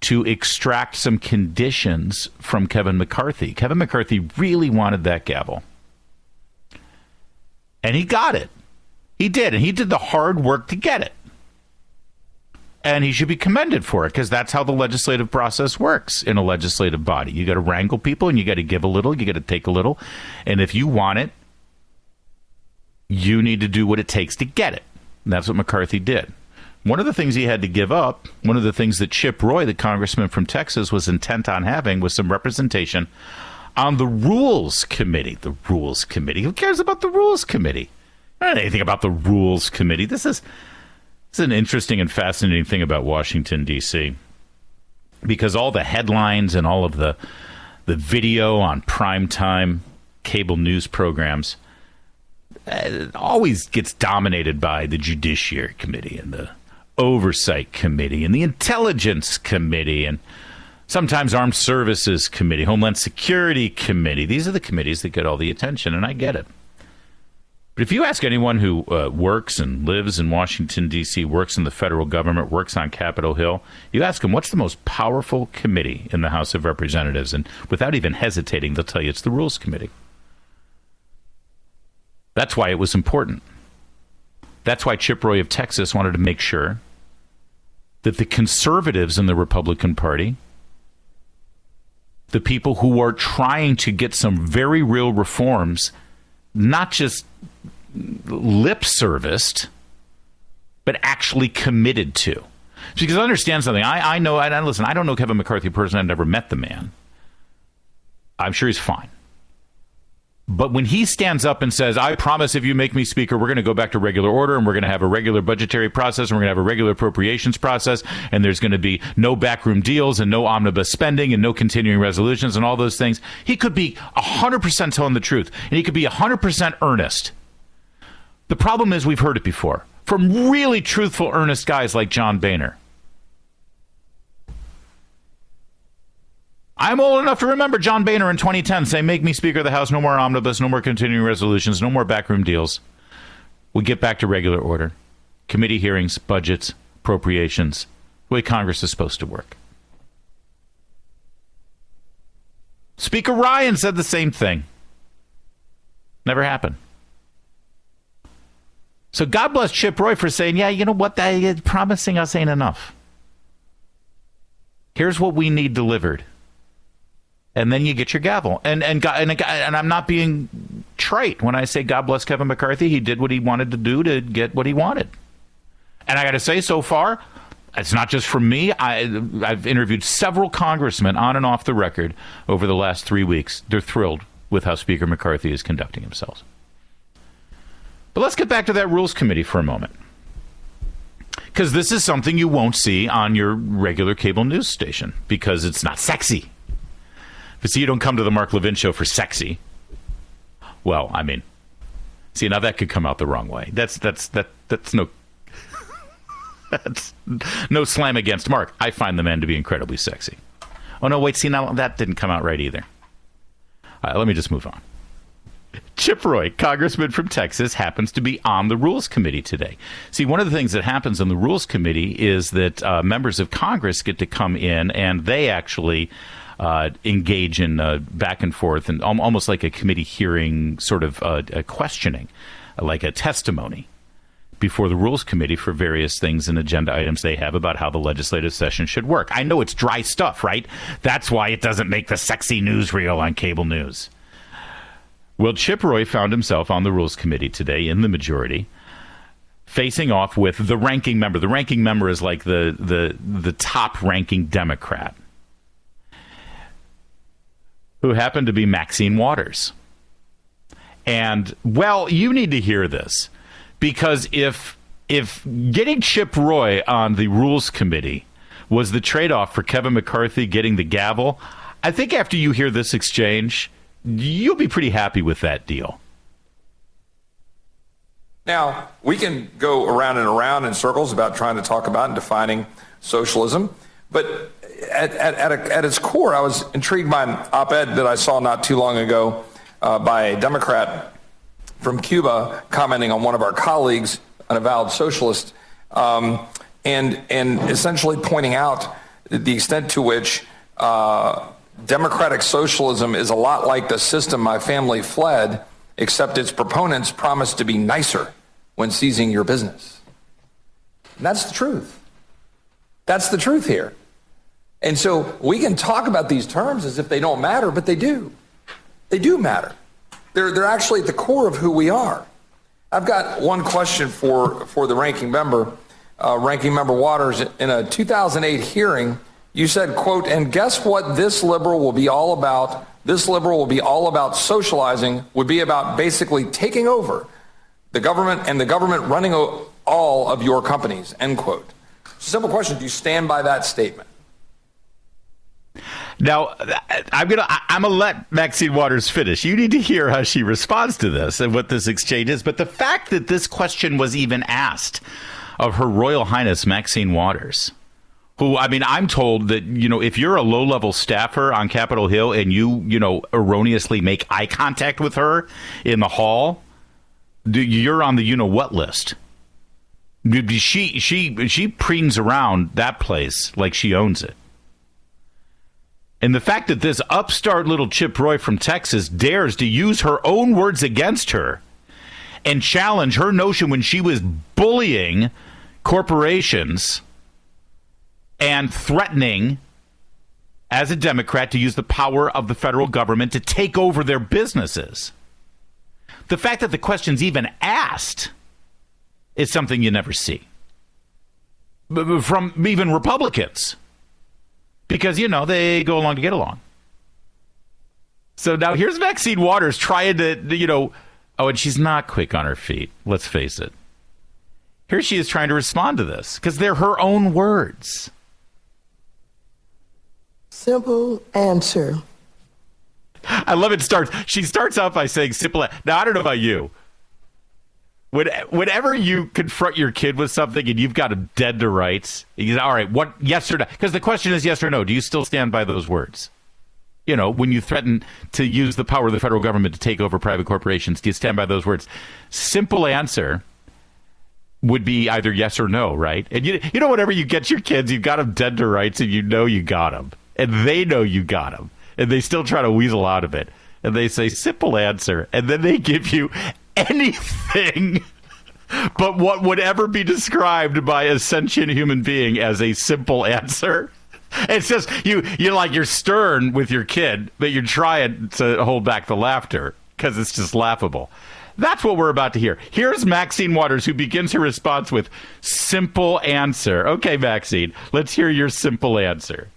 to extract some conditions from Kevin McCarthy. Kevin McCarthy really wanted that gavel. And he got it. He did. And he did the hard work to get it. And he should be commended for it because that's how the legislative process works in a legislative body. You got to wrangle people and you got to give a little, you got to take a little. And if you want it, you need to do what it takes to get it. And that's what McCarthy did. One of the things he had to give up, one of the things that Chip Roy, the congressman from Texas, was intent on having was some representation on the Rules Committee. The Rules Committee. Who cares about the Rules Committee? Not anything about the Rules Committee. This is, this is an interesting and fascinating thing about Washington, D.C. Because all the headlines and all of the the video on primetime cable news programs uh, always gets dominated by the Judiciary Committee and the Oversight Committee and the Intelligence Committee and sometimes Armed Services Committee, Homeland Security Committee. These are the committees that get all the attention, and I get it. But if you ask anyone who uh, works and lives in Washington, D.C., works in the federal government, works on Capitol Hill, you ask them, what's the most powerful committee in the House of Representatives? And without even hesitating, they'll tell you it's the Rules Committee. That's why it was important. That's why Chip Roy of Texas wanted to make sure that the conservatives in the Republican Party, the people who are trying to get some very real reforms, not just lip serviced, but actually committed to. Because understand something. I, I know, I, listen, I don't know Kevin McCarthy personally. I've never met the man. I'm sure he's fine. But when he stands up and says, I promise if you make me speaker, we're going to go back to regular order and we're going to have a regular budgetary process and we're going to have a regular appropriations process and there's going to be no backroom deals and no omnibus spending and no continuing resolutions and all those things, he could be 100% telling the truth and he could be 100% earnest. The problem is we've heard it before from really truthful, earnest guys like John Boehner. I'm old enough to remember John Boehner in 2010 saying, Make me Speaker of the House, no more omnibus, no more continuing resolutions, no more backroom deals. we get back to regular order, committee hearings, budgets, appropriations, the way Congress is supposed to work. Speaker Ryan said the same thing. Never happened. So God bless Chip Roy for saying, yeah, you know what? That uh, promising us ain't enough. Here's what we need delivered. And then you get your gavel. And and and, and I'm not being trite when I say God bless Kevin McCarthy. He did what he wanted to do to get what he wanted. And I got to say, so far, it's not just from me. I, I've interviewed several congressmen on and off the record over the last three weeks. They're thrilled with how Speaker McCarthy is conducting himself. But let's get back to that Rules Committee for a moment. Because this is something you won't see on your regular cable news station because it's not sexy. But see, you don't come to the Mark Levin show for sexy. Well, I mean, see, now that could come out the wrong way. That's that's that that's no [LAUGHS] that's no slam against Mark. I find the man to be incredibly sexy. Oh no, wait, see now that didn't come out right either. All right, let me just move on. Chip Roy, congressman from Texas, happens to be on the Rules Committee today. See, one of the things that happens on the Rules Committee is that uh, members of Congress get to come in and they actually uh, engage in uh, back and forth and almost like a committee hearing, sort of uh, questioning, like a testimony before the Rules Committee for various things and agenda items they have about how the legislative session should work. I know it's dry stuff, right? That's why it doesn't make the sexy newsreel on cable news. Well, Chip Roy found himself on the Rules Committee today in the majority, facing off with the ranking member. The ranking member is like the the the top ranking Democrat, who happened to be Maxine Waters. And well, you need to hear this because if if getting Chip Roy on the Rules Committee was the trade off for Kevin McCarthy getting the gavel, I think after you hear this exchange, you'll be pretty happy with that deal. Now, we can go around and around in circles about trying to talk about and defining socialism, but at, at, at, at its core, I was intrigued by an op ed that I saw not too long ago uh, by a Democrat from Cuba commenting on one of our colleagues, an avowed socialist, um, and, and essentially pointing out the extent to which uh, democratic socialism is a lot like the system my family fled, except its proponents promised to be nicer when seizing your business. And that's the truth. That's the truth here. And so we can talk about these terms as if they don't matter, but they do. They do matter. They're, they're actually at the core of who we are. I've got one question for, for the ranking member, uh, ranking member Waters. In a 2008 hearing, you said, quote, and guess what this liberal will be all about? This liberal will be all about socializing, would be about basically taking over the government and the government running all of your companies, end quote. Simple question. Do you stand by that statement? Now, I'm gonna I'm gonna let Maxine Waters finish. You need to hear how she responds to this and what this exchange is. But the fact that this question was even asked of Her Royal Highness Maxine Waters, who I mean, I'm told that you know if you're a low level staffer on Capitol Hill and you you know erroneously make eye contact with her in the hall, you're on the you know what list. She she she preens around that place like she owns it. And the fact that this upstart little Chip Roy from Texas dares to use her own words against her and challenge her notion when she was bullying corporations and threatening as a Democrat to use the power of the federal government to take over their businesses. The fact that the question's even asked is something you never see from even Republicans because you know they go along to get along. So now here's Maxine Waters trying to, you know, oh, and she's not quick on her feet. Let's face it. Here she is trying to respond to this because they're her own words. Simple answer. I love it. Starts. She starts out by saying simple. Now I don't know about you. When, whenever you confront your kid with something and you've got him dead to rights, he's all right. What yes or no? Because the question is yes or no. Do you still stand by those words? You know, when you threaten to use the power of the federal government to take over private corporations, do you stand by those words? Simple answer: would be either yes or no, right? And you, you know, whenever you get your kids, you've got them dead to rights and you know you got them. And they know you got them. And they still try to weasel out of it. And they say, simple answer. And then they give you anything [LAUGHS] but what would ever be described by a sentient human being as a simple answer. It's just you you like you're stern with your kid, but you're trying to hold back the laughter because it's just laughable. That's what we're about to hear. Here's Maxine Waters, who begins her response with simple answer. Okay, Maxine, let's hear your simple answer.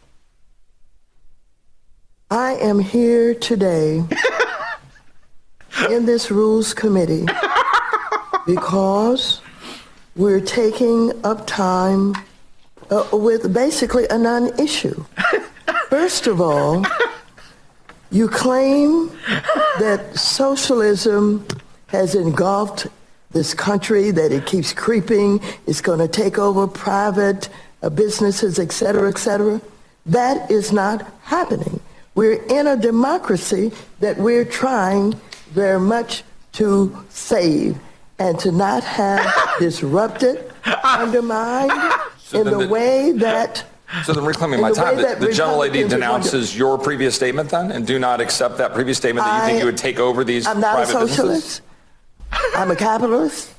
I am here today [LAUGHS] in this Rules Committee [LAUGHS] because we're taking up time uh, with basically a non issue. [LAUGHS] First of all, you claim that socialism has engulfed this country, that it keeps creeping, it's going to take over private uh, businesses, et cetera, et cetera. That is not happening. We're in a democracy that we're trying very much to save and to not have [LAUGHS] disrupted, undermined so in the, the, way that. So then reclaiming my the time, the, the gentlelady denounces your previous statement then and do not accept that previous statement that you I, think you would take over these I'm not private a socialist. Businesses? I'm a capitalist.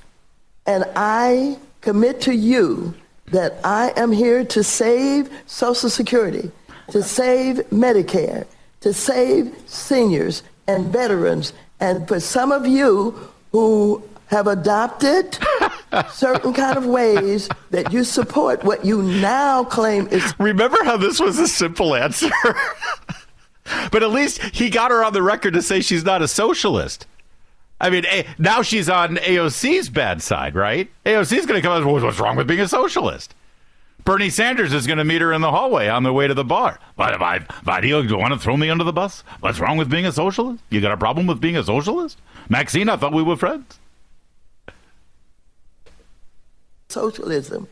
And I commit to you that I am here to save Social Security, to save Medicare, to save seniors and veterans. And for some of you who have adopted [LAUGHS] certain kind of ways that you support what you now claim is. Remember how this was a simple answer? [LAUGHS] but at least he got her on the record to say she's not a socialist. I mean, eh, now she's on AOC's bad side, right? AOC's going to come out, what's wrong with being a socialist? Bernie Sanders is going to meet her in the hallway on the way to the bar. Why, why, why do you want to throw me under the bus? What's wrong with being a socialist? You got a problem with being a socialist? Maxine, I thought we were friends. socialism.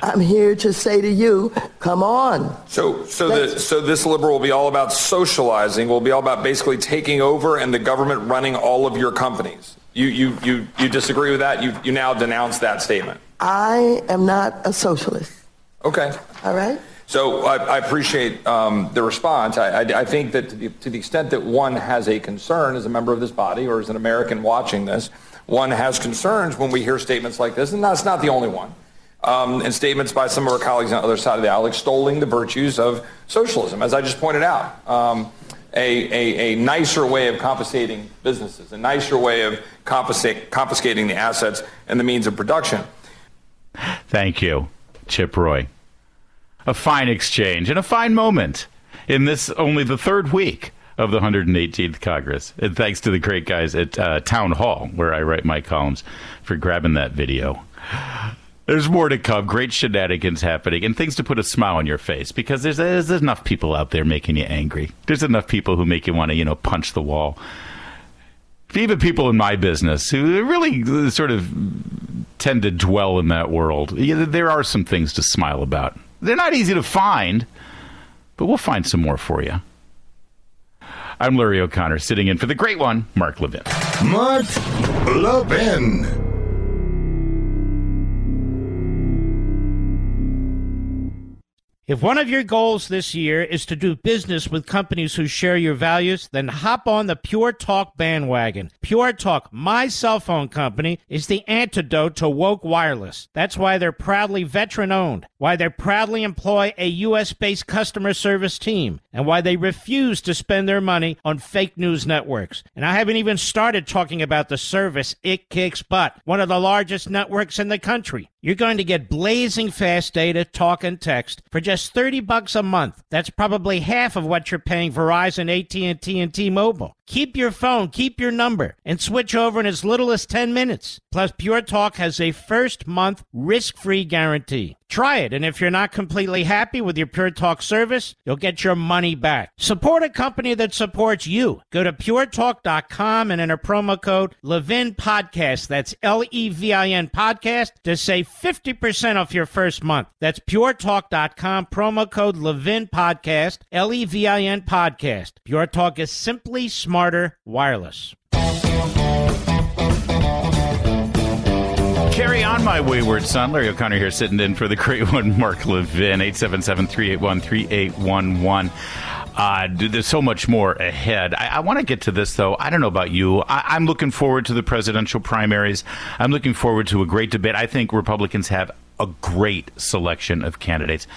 I'm here to say to you, come on. So, so the, so this liberal will be all about socializing. Will be all about basically taking over and the government running all of your companies. You, you, you, you disagree with that? You, you now denounce that statement. I am not a socialist. Okay. All right. So I, I appreciate um, the response. I, I, I think that to the, to the extent that one has a concern as a member of this body or as an American watching this, one has concerns when we hear statements like this, and that's not the only one. Um, and statements by some of our colleagues on the other side of the aisle extolling the virtues of socialism, as I just pointed out. Um, a, a, a, nicer way of compensating businesses, a nicer way of confiscating the assets and the means of production. Thank you, Chip Roy. A fine exchange and a fine moment in this only the third week of the 118th Congress. And thanks to the great guys at uh, Town Hall, where I write my columns, for grabbing that video. There's more to come. Great shenanigans happening and things to put a smile on your face because there's, there's enough people out there making you angry. There's enough people who make you want to, you know, punch the wall. Even people in my business who really sort of tend to dwell in that world. There are some things to smile about. They're not easy to find, but we'll find some more for you. I'm Larry O'Connor, sitting in for the great one, Mark Levin. Mark Levin. If one of your goals this year is to do business with companies who share your values, then hop on the Pure Talk bandwagon. Pure Talk, my cell phone company, is the antidote to woke wireless. That's why they're proudly veteran owned, why they proudly employ a U.S. based customer service team, and why they refuse to spend their money on fake news networks. And I haven't even started talking about the service it kicks butt, one of the largest networks in the country. You're going to get blazing fast data, talk, and text for just 30 bucks a month. That's probably half of what you're paying Verizon, AT&T, and T-Mobile. Keep your phone, keep your number, and switch over in as little as 10 minutes. Plus, Pure Talk has a first month risk free guarantee. Try it, and if you're not completely happy with your Pure Talk service, you'll get your money back. Support a company that supports you. Go to puretalk.com and enter promo code Levin Podcast. That's L E V I N Podcast to save 50% off your first month. That's puretalk.com, promo code Levin Podcast, L E V I N Podcast. Pure Talk is simply smart smarter wireless. Carry on, my wayward son. Larry O'Connor here, sitting in for the great [LAUGHS] one, Mark Levin, 877 381 3811. Uh, there's so much more ahead. I, I want to get to this, though. I don't know about you. I, I'm looking forward to the presidential primaries. I'm looking forward to a great debate. I think Republicans have a great selection of candidates.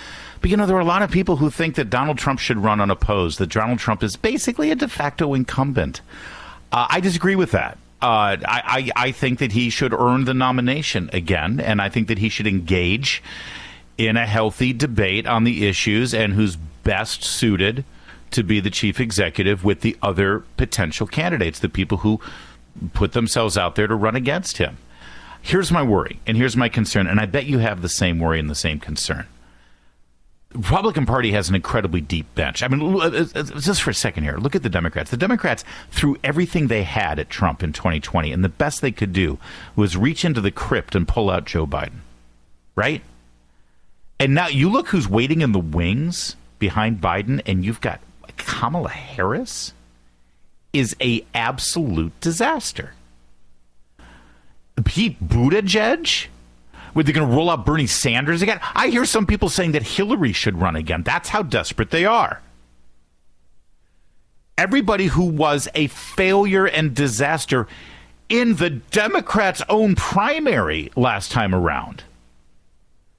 But you know, there are a lot of people who think that Donald Trump should run unopposed, that Donald Trump is basically a de facto incumbent. Uh, I disagree with that. Uh, I, I, I think that he should earn the nomination again, and I think that he should engage in a healthy debate on the issues and who's best suited to be the chief executive with the other potential candidates, the people who put themselves out there to run against him. Here's my worry, and here's my concern, and I bet you have the same worry and the same concern. Republican Party has an incredibly deep bench. I mean, uh, uh, just for a second here, look at the Democrats. The Democrats threw everything they had at Trump in 2020, and the best they could do was reach into the crypt and pull out Joe Biden, right? And now you look who's waiting in the wings behind Biden, and you've got Kamala Harris is a absolute disaster. Pete Buttigieg were they going to roll out Bernie Sanders again? I hear some people saying that Hillary should run again. That's how desperate they are. Everybody who was a failure and disaster in the Democrats' own primary last time around,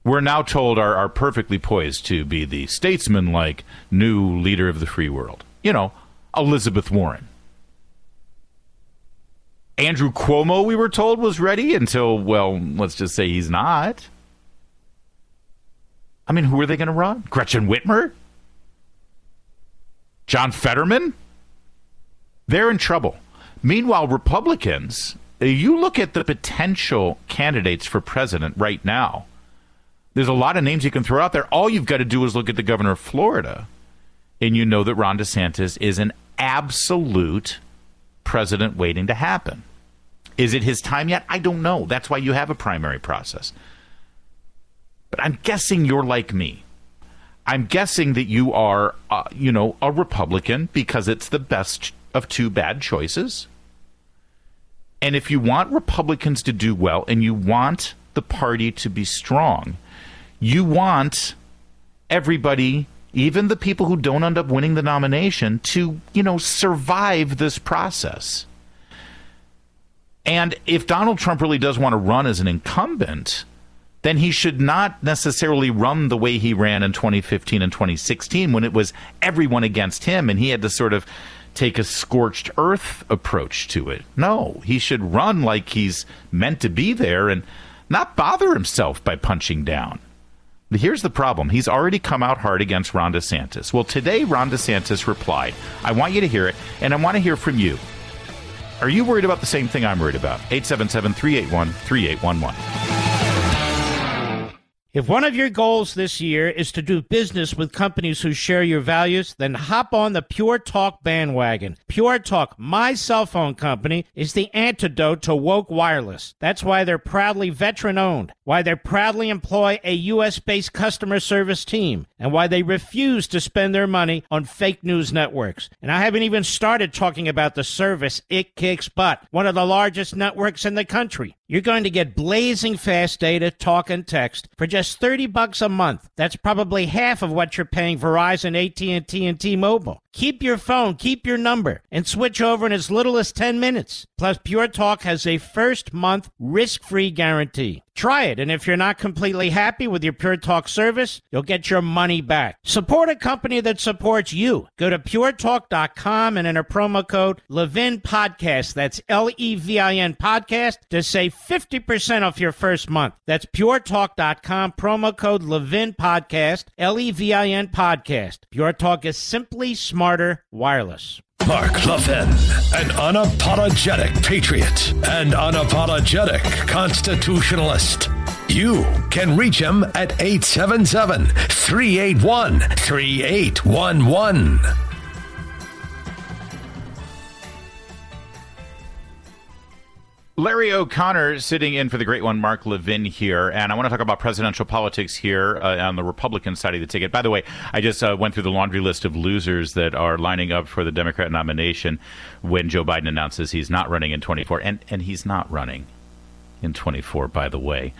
we're now told are, are perfectly poised to be the statesman like new leader of the free world. You know, Elizabeth Warren. Andrew Cuomo, we were told, was ready until, well, let's just say he's not. I mean, who are they going to run? Gretchen Whitmer? John Fetterman? They're in trouble. Meanwhile, Republicans, you look at the potential candidates for president right now. There's a lot of names you can throw out there. All you've got to do is look at the governor of Florida, and you know that Ron DeSantis is an absolute president waiting to happen. Is it his time yet? I don't know. That's why you have a primary process. But I'm guessing you're like me. I'm guessing that you are, uh, you know, a Republican because it's the best of two bad choices. And if you want Republicans to do well and you want the party to be strong, you want everybody, even the people who don't end up winning the nomination, to, you know, survive this process. And if Donald Trump really does want to run as an incumbent, then he should not necessarily run the way he ran in 2015 and 2016 when it was everyone against him and he had to sort of take a scorched earth approach to it. No, he should run like he's meant to be there and not bother himself by punching down. Here's the problem. He's already come out hard against Ron DeSantis. Well, today, Ron DeSantis replied. I want you to hear it, and I want to hear from you. Are you worried about the same thing I'm worried about? 877 381 3811. If one of your goals this year is to do business with companies who share your values, then hop on the Pure Talk bandwagon. Pure Talk, my cell phone company, is the antidote to woke wireless. That's why they're proudly veteran owned, why they proudly employ a U.S. based customer service team, and why they refuse to spend their money on fake news networks. And I haven't even started talking about the service it kicks butt, one of the largest networks in the country. You're going to get blazing fast data, talk, and text for just 30 bucks a month. That's probably half of what you're paying Verizon, AT&T, and T-Mobile. Keep your phone, keep your number, and switch over in as little as 10 minutes. Plus, Pure Talk has a first month risk free guarantee. Try it, and if you're not completely happy with your Pure Talk service, you'll get your money back. Support a company that supports you. Go to puretalk.com and enter promo code Levin Podcast. That's L E V I N Podcast to save 50% off your first month. That's puretalk.com, promo code Levin Podcast, L E V I N Podcast. Pure Talk is simply smart smarter wireless. Mark Levin, an unapologetic patriot and unapologetic constitutionalist. You can reach him at 877 381 3811. Larry O'Connor sitting in for the great one, Mark Levin here, and I want to talk about presidential politics here uh, on the Republican side of the ticket. By the way, I just uh, went through the laundry list of losers that are lining up for the Democrat nomination when Joe Biden announces he's not running in 24, and and he's not running. in 24, by the way.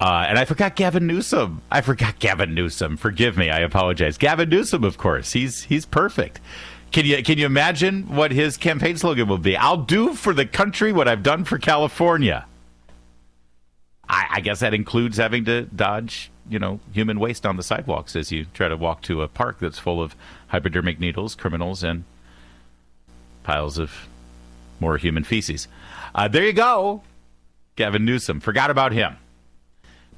Uh, and I forgot Gavin Newsom. I forgot Gavin Newsom. Forgive me. I apologize. Gavin Newsom, of course. He's he's perfect. Can you can you imagine what his campaign slogan will be? I'll do for the country what I've done for California. I, I guess that includes having to dodge, you know, human waste on the sidewalks as you try to walk to a park that's full of hypodermic needles, criminals, and piles of more human feces. Uh, there you go. Gavin Newsom. Forgot about him.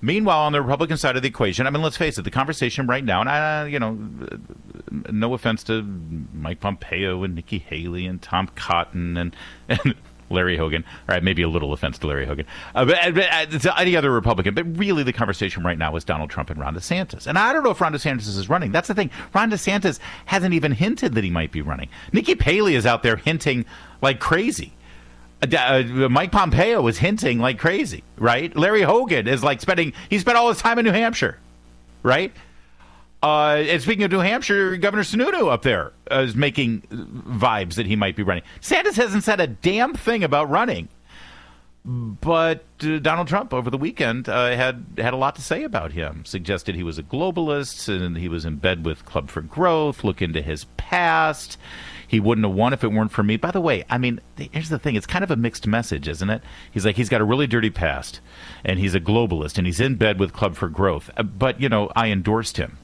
Meanwhile, on the Republican side of the equation, I mean, let's face it, the conversation right now, and I, you know, no offense to Mike Pompeo and Nikki Haley and Tom Cotton and, and Larry Hogan. All right, maybe a little offense to Larry Hogan, uh, but, uh, but uh, any other Republican. But really, the conversation right now is Donald Trump and Ron DeSantis. And I don't know if Ron DeSantis is running. That's the thing. Ron DeSantis hasn't even hinted that he might be running. Nikki Haley is out there hinting like crazy. Uh, uh, Mike Pompeo is hinting like crazy, right? Larry Hogan is like spending, he spent all his time in New Hampshire, right? Uh, and speaking of New Hampshire, Governor Sununu up there uh, is making vibes that he might be running. Sanders hasn't said a damn thing about running, but uh, Donald Trump over the weekend uh, had had a lot to say about him. Suggested he was a globalist and he was in bed with Club for Growth. Look into his past. He wouldn't have won if it weren't for me. By the way, I mean, here's the thing. It's kind of a mixed message, isn't it? He's like, he's got a really dirty past, and he's a globalist, and he's in bed with Club for Growth. Uh, but, you know, I endorsed him.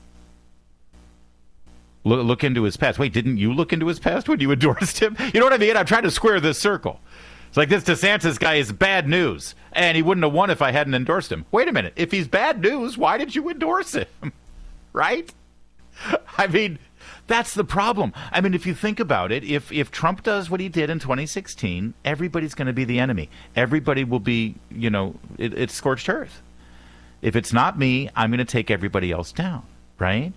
Look, look into his past. Wait, didn't you look into his past when you [LAUGHS] endorsed him? You know what I mean? I'm trying to square this circle. It's like this DeSantis guy is bad news, and he wouldn't have won if I hadn't endorsed him. Wait a minute. If he's bad news, why did you endorse him? [LAUGHS] right? I mean, that's the problem. I mean, if you think about it, if if Trump does what he did in 2016, everybody's going to be the enemy. Everybody will be, you know, it, it's scorched earth. If it's not me, I'm going to take everybody else down, right?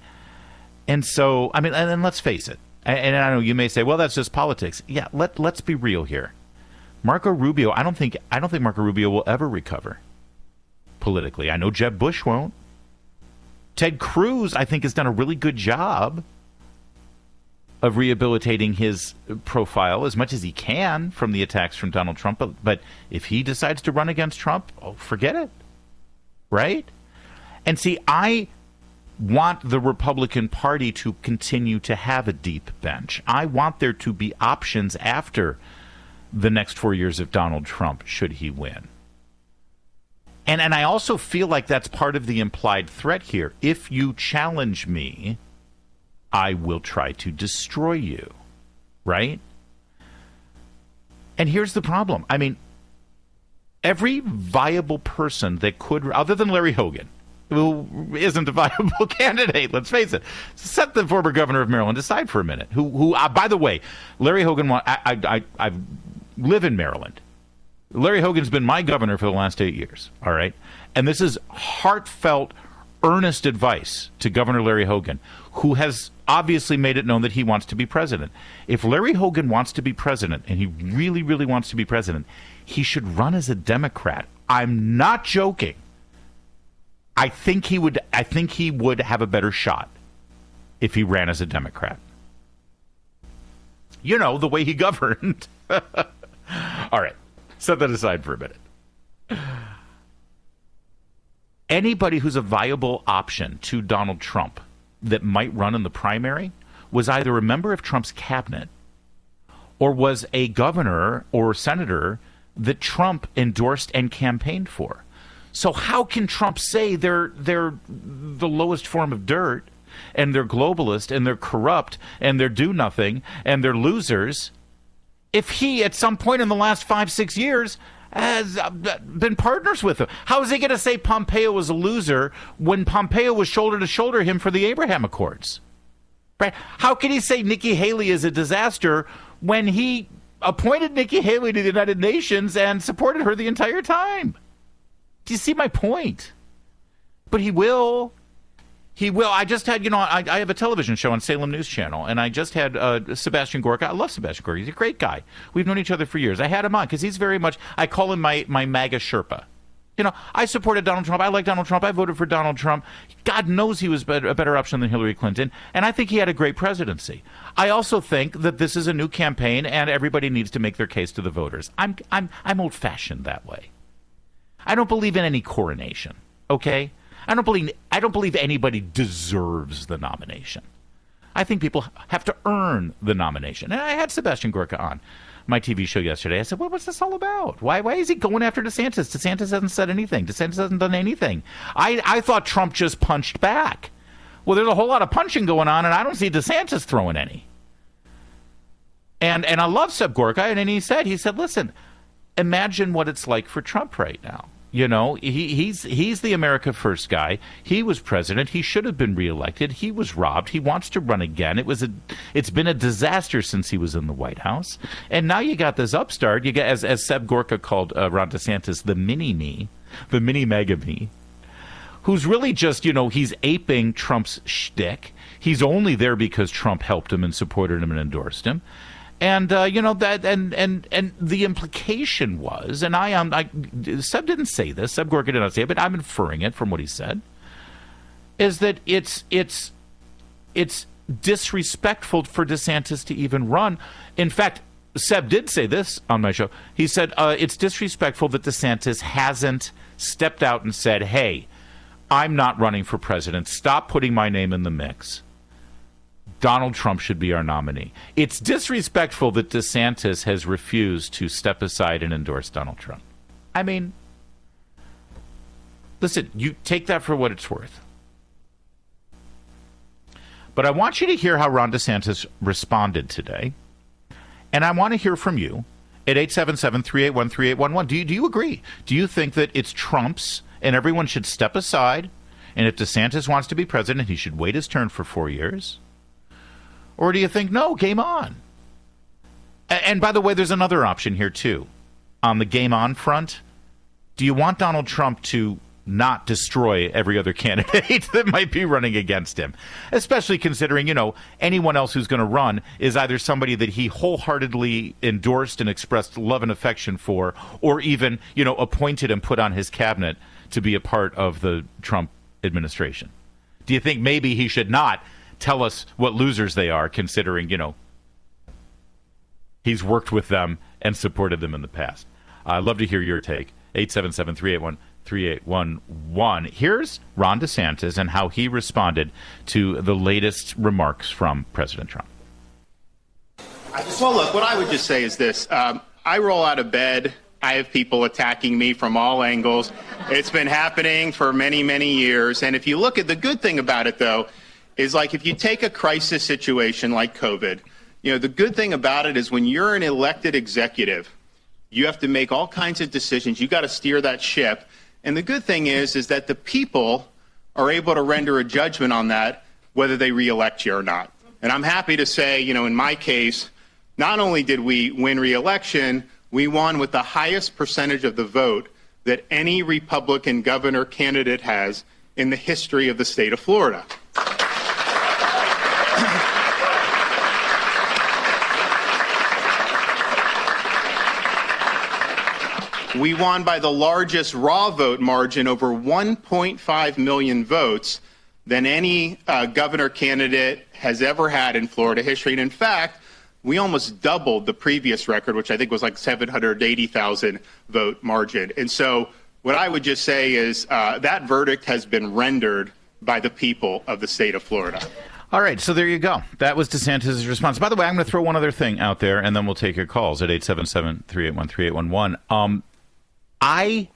And so, I mean, and, and let's face it. And, and I know you may say, well, that's just politics. Yeah, let let's be real here. Marco Rubio, I don't think I don't think Marco Rubio will ever recover politically. I know Jeb Bush won't. Ted Cruz, I think, has done a really good job of rehabilitating his profile as much as he can from the attacks from Donald Trump. But, but if he decides to run against Trump, oh, forget it. Right? And see, I want the Republican Party to continue to have a deep bench. I want there to be options after the next four years of Donald Trump, should he win. And, and I also feel like that's part of the implied threat here. If you challenge me, I will try to destroy you. Right? And here's the problem. I mean, every viable person that could, other than Larry Hogan, who isn't a [LAUGHS] viable candidate, let's face it, set the former governor of Maryland aside for a minute. Who, who uh, by the way, Larry Hogan, I, I, I, I live in Maryland. Larry Hogan's been my governor for the last eight years. All right. And this is heartfelt, earnest advice to Governor Larry Hogan, who has obviously made it known that he wants to be president. If Larry Hogan wants to be president, and he really, really wants to be president, he should run as a Democrat. I'm not joking. I think he would. I think he would have a better shot if he ran as a Democrat. You know the way he [LAUGHS] governed. All right, set that aside for a minute. Anybody who's a viable option to Donald Trump that might run in the primary was either a member of Trump's cabinet or was a governor or senator that Trump endorsed and campaigned for. So how can Trump say they're they're the lowest form of dirt and they're globalist and they're corrupt and they're do nothing and they're losers if he at some point in the last 5 6 years has uh, been partners with him. How is he going to say Pompeo was a loser when Pompeo was shoulder to shoulder him for the Abraham Accords? Right? How can he say Nikki Haley is a disaster when he appointed Nikki Haley to the United Nations and supported her the entire time? Do you see my point? But he will. He will. I just had, you know, I, I, have a television show on Salem News Channel, and I just had uh, Sebastian Gorka. I love Sebastian Gorka. He's a great guy. We've known each other for years. I had him on because he's very much, I call him my, my MAGA Sherpa. You know, I supported Donald Trump. I like Donald Trump. I voted for Donald Trump. God knows he was a better option than Hillary Clinton, and I think he had a great presidency. I also think that this is a new campaign, and everybody needs to make their case to the voters. I'm I'm I'm old fashioned that way. I don't believe in any coronation. Okay? I don't believe I don't believe anybody deserves the nomination. I think people have to earn the nomination. And I had Sebastian Gorka on my TV show yesterday. I said, well, what's this all about? Why, why is he going after DeSantis? DeSantis hasn't said anything. DeSantis hasn't done anything. I, I thought Trump just punched back. Well, there's a whole lot of punching going on, and I don't see DeSantis throwing any. And and I love Seb Gorka, and and he said, he said, listen, imagine what it's like for Trump right now. You know, he, he's he's the America First guy. He was president. He should have been reelected. He was robbed. He wants to run again. It was a, it's been a disaster since he was in the White House. And now you got this upstart. You got as as Seb Gorka called uh, Ron DeSantis the mini me, the mini mega me, who's really just you know he's aping Trump's shtick. He's only there because Trump helped him and supported him and endorsed him and uh, you know that and and and the implication was and i am I, seb didn't say this seb gorka did not say it but i'm inferring it from what he said is that it's it's it's disrespectful for desantis to even run. In fact seb did say this on my show. He said uh, it's disrespectful that desantis hasn't stepped out and said hey i'm not running for president. Stop putting my name in the mix Donald Trump should be our nominee. It's disrespectful that DeSantis has refused to step aside and endorse Donald Trump. I mean, listen, you take that for what it's worth. But I want you to hear how Ron DeSantis responded today. And I want to hear from you at 877 381 3811. Do you, do you agree? Do you think that it's Trump's and everyone should step aside? And if DeSantis wants to be president, he should wait his turn for four years? Or do you think, no, game on? And by the way, there's another option here, too. On the game on front, do you want Donald Trump to not destroy every other [LAUGHS] candidate that might be running against him? Especially considering, you know, anyone else who's going to run is either somebody that he wholeheartedly endorsed and expressed love and affection for, or even, you know, appointed and put on his cabinet to be a part of the Trump administration. Do you think maybe he should not tell us what losers they are, considering, you know, he's worked with them and supported them in the past. I'd love to hear your take. 877 381 3811. Here's Ron DeSantis and how he responded to the latest remarks from President Trump. Well, look, what I would just say is this um, I roll out of bed. I have people attacking me from all angles. It's been happening for many, many years. And if you look at the good thing about it, though, is like if you take a crisis situation like COVID, you know, the good thing about it is when you're an elected executive, you have to make all kinds of decisions. You got to steer that ship. And the good thing is, is that the people are able to render a judgment on that, whether they reelect you or not. And I'm happy to say, you know, in my case, not only did we win reelection, we won with the highest percentage of the vote that any Republican governor candidate has in the history of the state of Florida. We won by the largest raw vote margin, over 1.5 million votes, than any uh, governor candidate has ever had in Florida history. And in fact, we almost doubled the previous record, which I think was like 780,000 vote margin. And so, what I would just say is uh, that verdict has been rendered by the people of the state of Florida. All right, so there you go. That was DeSantis' response. By the way, I'm going to throw one other thing out there, and then we'll take your calls at 877 381 3811. I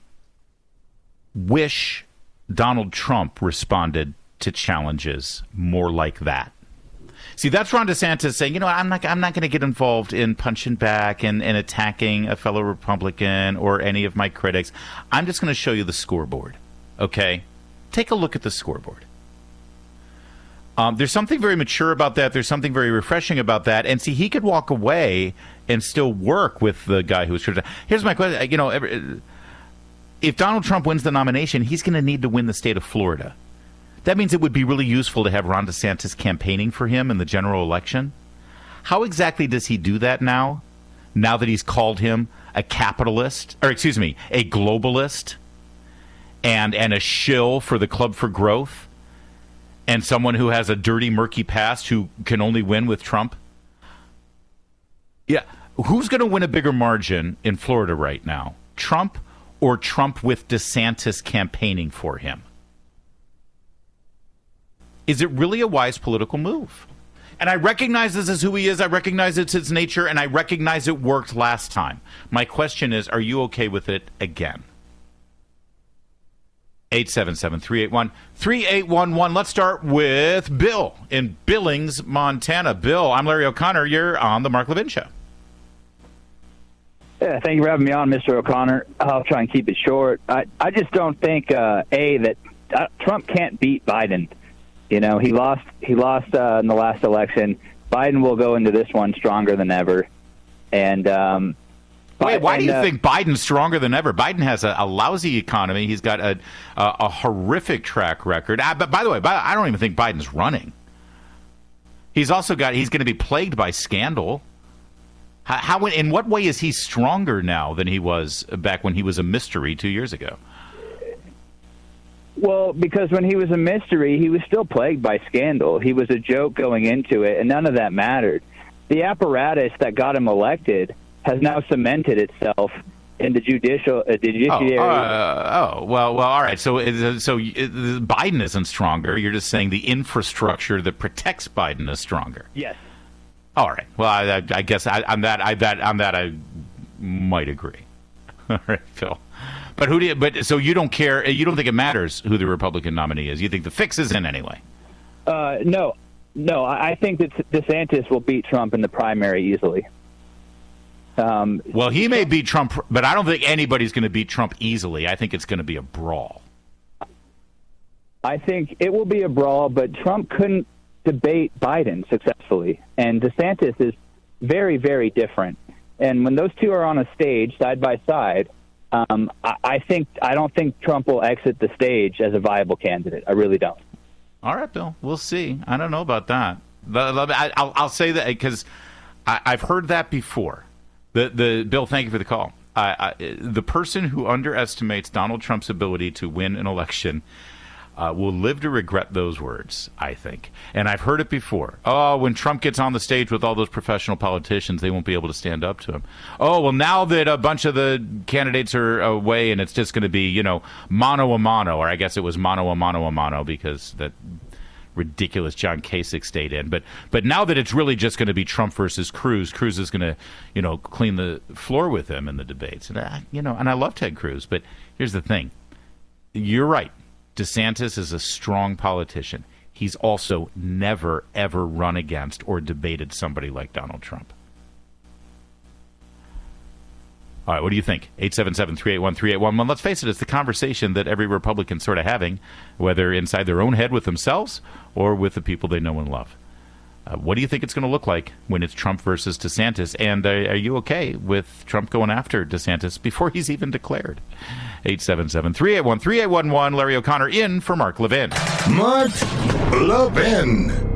wish Donald Trump responded to challenges more like that. See, that's Ron DeSantis saying, you know, I'm not, I'm not going to get involved in punching back and, and attacking a fellow Republican or any of my critics. I'm just going to show you the scoreboard. Okay? Take a look at the scoreboard. Um, there's something very mature about that. There's something very refreshing about that. And see, he could walk away and still work with the guy who was. Here's my question. You know, every, if Donald Trump wins the nomination, he's going to need to win the state of Florida. That means it would be really useful to have Ron DeSantis campaigning for him in the general election. How exactly does he do that now? Now that he's called him a capitalist, or excuse me, a globalist, and and a shill for the Club for Growth, and someone who has a dirty, murky past who can only win with Trump. Yeah, who's going to win a bigger margin in Florida right now, Trump or Trump with DeSantis campaigning for him? Is it really a wise political move? And I recognize this is who he is. I recognize it's his nature, and I recognize it worked last time. My question is, are you okay with it again? 877 381 3811. Let's start with Bill in Billings, Montana. Bill, I'm Larry O'Connor. You're on The Mark Levin Show. Yeah, thank you for having me on, Mr. O'Connor. I'll try and keep it short. I, I just don't think, uh, A, that uh, Trump can't beat Biden. You know, he lost he lost uh, in the last election. Biden will go into this one stronger than ever. And um, Wait, why do you uh, think Biden's stronger than ever? Biden has a, a lousy economy. He's got a, a, a horrific track record. Uh, but by the way, by, I don't even think Biden's running. He's also got. He's going to be plagued by scandal. How, how? In what way is he stronger now than he was back when he was a mystery two years ago? Well, because when he was a mystery, he was still plagued by scandal. He was a joke going into it, and none of that mattered. The apparatus that got him elected has now cemented itself in the judicial uh, the judiciary. Oh, uh, oh, well, well, all right. So, uh, so uh, Biden isn't stronger. You're just saying the infrastructure that protects Biden is stronger. Yes. All right. Well, I, I, I guess I, on that, I that on that I might agree. [LAUGHS] All right, Phil. But who do you, but so you don't care? You don't think it matters who the Republican nominee is? You think the fix is in anyway? Uh, no, no. I I think that DeSantis will beat Trump in the primary easily. Um, Well, he may beat Trump, but I don't think anybody's going to beat Trump easily. I think it's going to be a brawl. I think it will be a brawl, but Trump couldn't debate Biden successfully, and DeSantis is very, very different. And when those two are on a stage side by side, um, I, I think I don't think Trump will exit the stage as a viable candidate. I really don't. All right, Bill. We'll see. I don't know about that. I- I'll, I'll say that because I've heard that before. The the Bill, thank you for the call. I, I, the person who underestimates Donald Trump's ability to win an election uh, will live to regret those words. I think, and I've heard it before. Oh, when Trump gets on the stage with all those professional politicians, they won't be able to stand up to him. Oh, well, now that a bunch of the candidates are away, and it's just going to be you know mano a mano, or I guess it was mano a mano a mano because that ridiculous John Kasich stayed in. But but now that it's really just going to be Trump versus Cruz, Cruz is going to you know clean the floor with him in the debates. And you know, and I love Ted Cruz, but here's the thing: you're right. DeSantis is a strong politician. He's also never ever run against or debated somebody like Donald Trump. All right, what do you think? 877 381 3811. Let's face it, it's the conversation that every Republican's sort of having, whether inside their own head with themselves or with the people they know and love. Uh, what do you think it's going to look like when it's Trump versus DeSantis? And uh, are you okay with Trump going after DeSantis before he's even declared? 877 381 3811. Larry O'Connor in for Mark Levin. Mark Levin.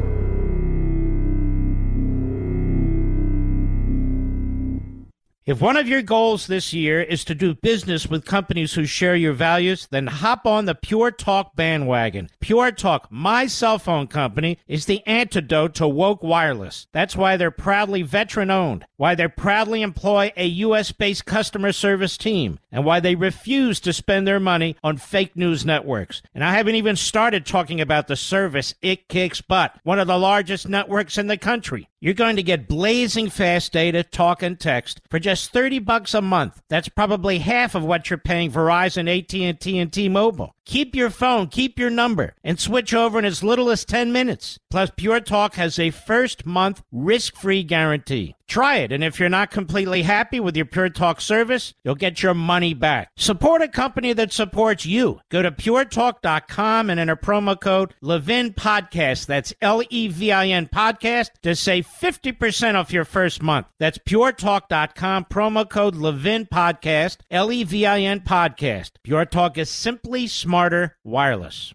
If one of your goals this year is to do business with companies who share your values, then hop on the Pure Talk bandwagon. Pure Talk, my cell phone company, is the antidote to woke wireless. That's why they're proudly veteran owned, why they proudly employ a U.S. based customer service team, and why they refuse to spend their money on fake news networks. And I haven't even started talking about the service it kicks butt, one of the largest networks in the country. You're going to get blazing fast data, talk, and text for just 30 bucks a month. That's probably half of what you're paying Verizon, AT&T, and T-Mobile. Keep your phone, keep your number, and switch over in as little as 10 minutes. Plus, Pure Talk has a first month risk-free guarantee. Try it, and if you're not completely happy with your Pure Talk service, you'll get your money back. Support a company that supports you. Go to puretalk.com and enter promo code Levin Podcast. That's L E V I N Podcast to save 50% off your first month. That's puretalk.com, promo code Levin Podcast, L E V I N Podcast. Pure Talk is simply smarter wireless.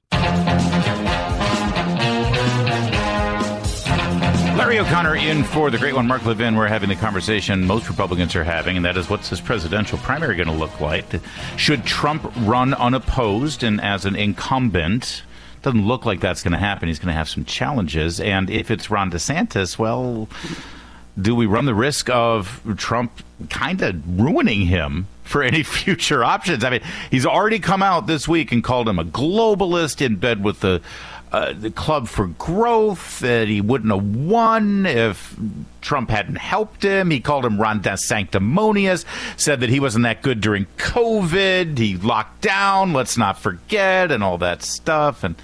Larry O'Connor in for the great one, Mark Levin. We're having the conversation most Republicans are having, and that is what's this presidential primary going to look like? Should Trump run unopposed and as an incumbent? Doesn't look like that's going to happen. He's going to have some challenges. And if it's Ron DeSantis, well, do we run the risk of Trump kind of ruining him for any [LAUGHS] future options. I mean, he's already come out this week and called him a globalist in bed with the uh, the Club for Growth, that he wouldn't have won if Trump hadn't helped him. He called him Ron DeSanctimonious, said that he wasn't that good during COVID. He locked down, let's not forget, and all that stuff. And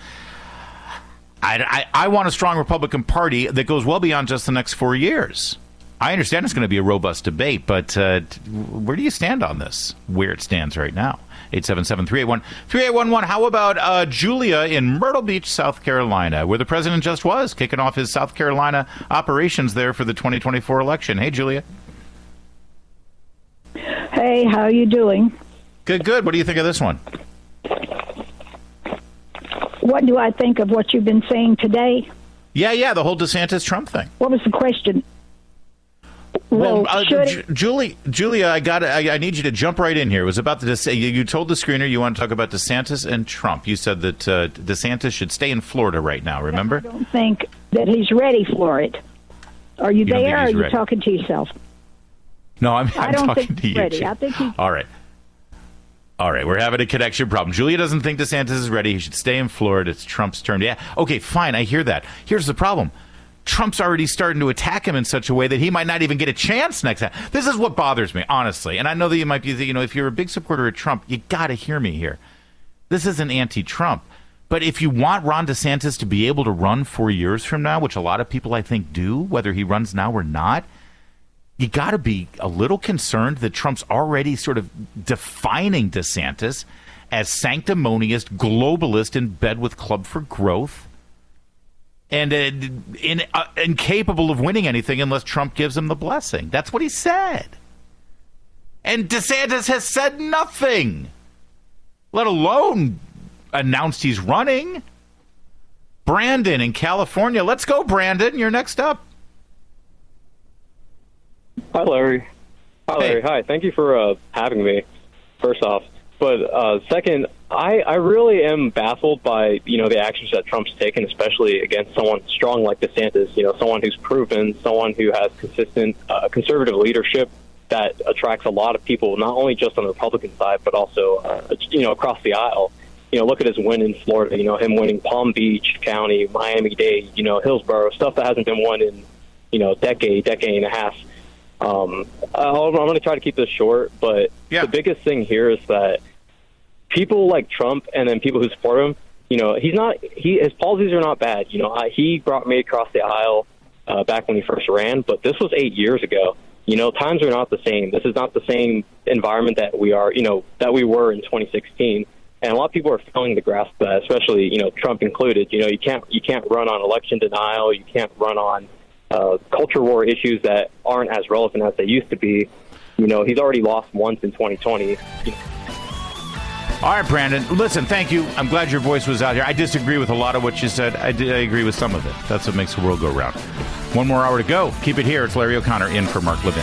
I, I, I want a strong Republican Party that goes well beyond just the next four years. I understand it's going to be a robust debate, but uh, where do you stand on this? Where it stands right now? 877-381-3811. How about uh, Julia in Myrtle Beach, South Carolina, where the president just was, kicking off his South Carolina operations there for the 2024 election. Hey, Julia. Hey, how are you doing? Good, good. What do you think of this one? What do I think of what you've been saying today? Yeah, yeah, the whole DeSantis Trump thing. What was the question? Well, uh, J- Julie, Julia, I got. I, I, need you to jump right in here. It was about the. You, you told the screener you want to talk about DeSantis and Trump. You said that uh, DeSantis should stay in Florida right now. Remember? I don't think that he's ready for it. Are you, You there? Or are you ready? talking to yourself? No, I'm, I I'm don't talking think to he's you. ready. Ju- I think he's All right. All right, we're having a connection problem. Julia doesn't think DeSantis is ready. He should stay in Florida. It's Trump's turn. Yeah. Okay, fine. I hear that. Here's the problem. Trump's already starting to attack him in such a way that he might not even get a chance next time. This is what bothers me, honestly. And I know that you might be, you know, if you're a big supporter of Trump, you got to hear me here. This isn't anti-Trump. But if you want Ron DeSantis to be able to run four years from now, which a lot of people I think do, whether he runs now or not, you got to be a little concerned that Trump's already sort of defining DeSantis as sanctimonious globalist in bed with Club for Growth and uh, in, uh, incapable of winning anything unless Trump gives him the blessing. That's what he said. And DeSantis has said nothing, let alone announced he's running. Brandon in California. Let's go, Brandon. You're next up. Hi, Larry. Hi, Larry. Hi. Thank you for uh, having me. First off, but uh, second, I, I really am baffled by you know the actions that Trump's taken, especially against someone strong like DeSantis. You know, someone who's proven, someone who has consistent uh, conservative leadership that attracts a lot of people, not only just on the Republican side, but also uh, you know across the aisle. You know, look at his win in Florida. You know, him winning Palm Beach County, Miami Dade. You know, Hillsborough, stuff that hasn't been won in you know decade, decade and a half. Um, I'm going to try to keep this short, but the biggest thing here is that people like Trump and then people who support him, you know, he's not he his policies are not bad. You know, I, he brought me across the aisle uh, back when he first ran, but this was eight years ago. You know, times are not the same. This is not the same environment that we are, you know, that we were in 2016. And a lot of people are failing to grasp that, especially you know Trump included. You know, you can't you can't run on election denial. You can't run on uh, culture war issues that aren't as relevant as they used to be. You know, he's already lost once in 2020. You know, All right, Brandon. Listen, thank you. I'm glad your voice was out here. I disagree with a lot of what you said. I, did, I agree with some of it. That's what makes the world go round. One more hour to go. Keep it here. It's Larry O'Connor in for Mark Levin.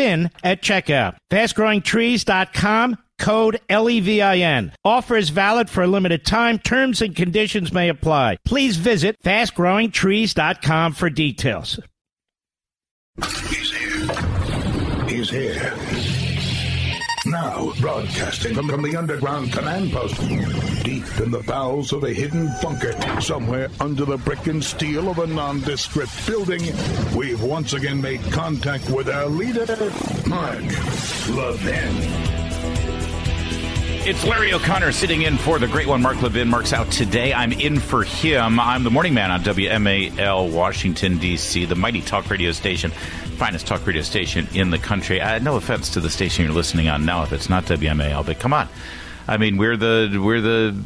at checkout. Fastgrowingtrees.com code L-E-V-I-N. Offer is valid for a limited time. Terms and conditions may apply. Please visit fastgrowingtrees.com for details. He's here. He's here. Now, broadcasting from, from the underground command post, deep in the bowels of a hidden bunker, somewhere under the brick and steel of a nondescript building, we've once again made contact with our leader, Mark Levin. It's Larry O'Connor sitting in for the great one, Mark Levin. Mark's out today. I'm in for him. I'm the morning man on WMAL, Washington, D.C., the mighty talk radio station, finest talk radio station in the country. Uh, no offense to the station you're listening on now if it's not WMAL, but come on. I mean, we're the we're the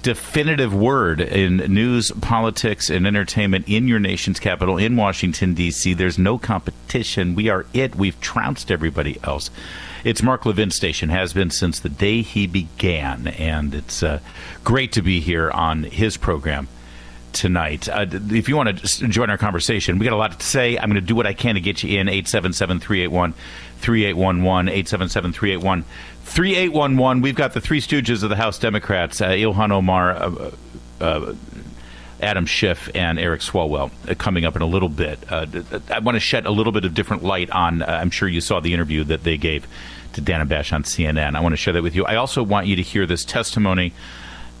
definitive word in news, politics, and entertainment in your nation's capital, in Washington, D.C. There's no competition. We are it. We've trounced everybody else. It's Mark Levin Station, has been since the day he began, and it's uh, great to be here on his program tonight. Uh, if you want to join our conversation, we got a lot to say. I'm going to do what I can to get you in 877 381 3811, 877 381 3811. We've got the three stooges of the House Democrats, uh, Ilhan Omar. Uh, uh, Adam Schiff and Eric Swalwell uh, coming up in a little bit. Uh, I want to shed a little bit of different light on. Uh, I'm sure you saw the interview that they gave to Dana Bash on CNN. I want to share that with you. I also want you to hear this testimony,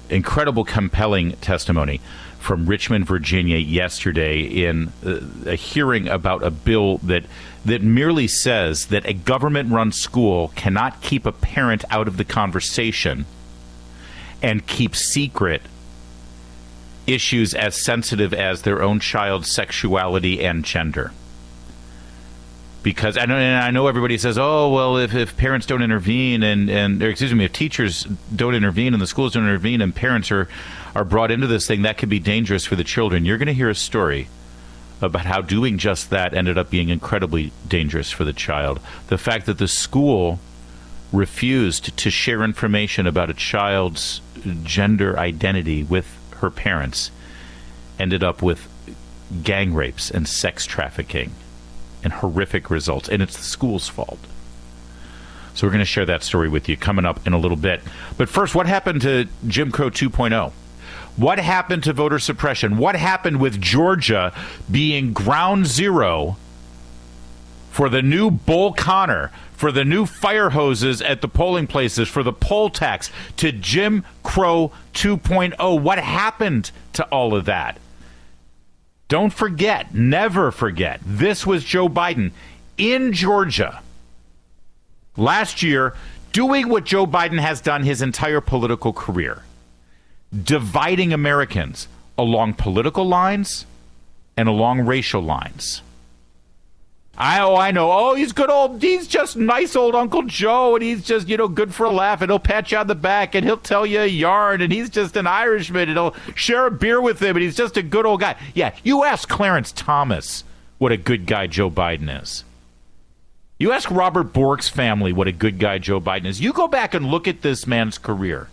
incredible, compelling testimony from Richmond, Virginia, yesterday in uh, a hearing about a bill that that merely says that a government-run school cannot keep a parent out of the conversation and keep secret issues as sensitive as their own child's sexuality and gender. Because I know, I know everybody says, "Oh, well, if, if parents don't intervene and and excuse me, if teachers don't intervene and the schools don't intervene and parents are are brought into this thing, that could be dangerous for the children." You're going to hear a story about how doing just that ended up being incredibly dangerous for the child. The fact that the school refused to share information about a child's gender identity with her parents ended up with gang rapes and sex trafficking and horrific results. And it's the school's fault. So we're going to share that story with you coming up in a little bit. But first, what happened to Jim Crow 2.0? What happened to voter suppression? What happened with Georgia being ground zero for the new Bull Connor, for the new fire hoses at the polling places, for the poll tax, to Jim Crow 2.0? What happened to all of that? Don't forget, never forget, this was Joe Biden in Georgia last year doing what Joe Biden has done his entire political career dividing Americans along political lines and along racial lines. I oh I know. Oh, he's good old. He's just nice old Uncle Joe, and he's just you know good for a laugh, and he'll pat you on the back, and he'll tell you a yarn, and he's just an Irishman, and he'll share a beer with him, and he's just a good old guy. Yeah, you ask Clarence Thomas what a good guy Joe Biden is. You ask Robert Bork's family what a good guy Joe Biden is. You go back and look at this man's career.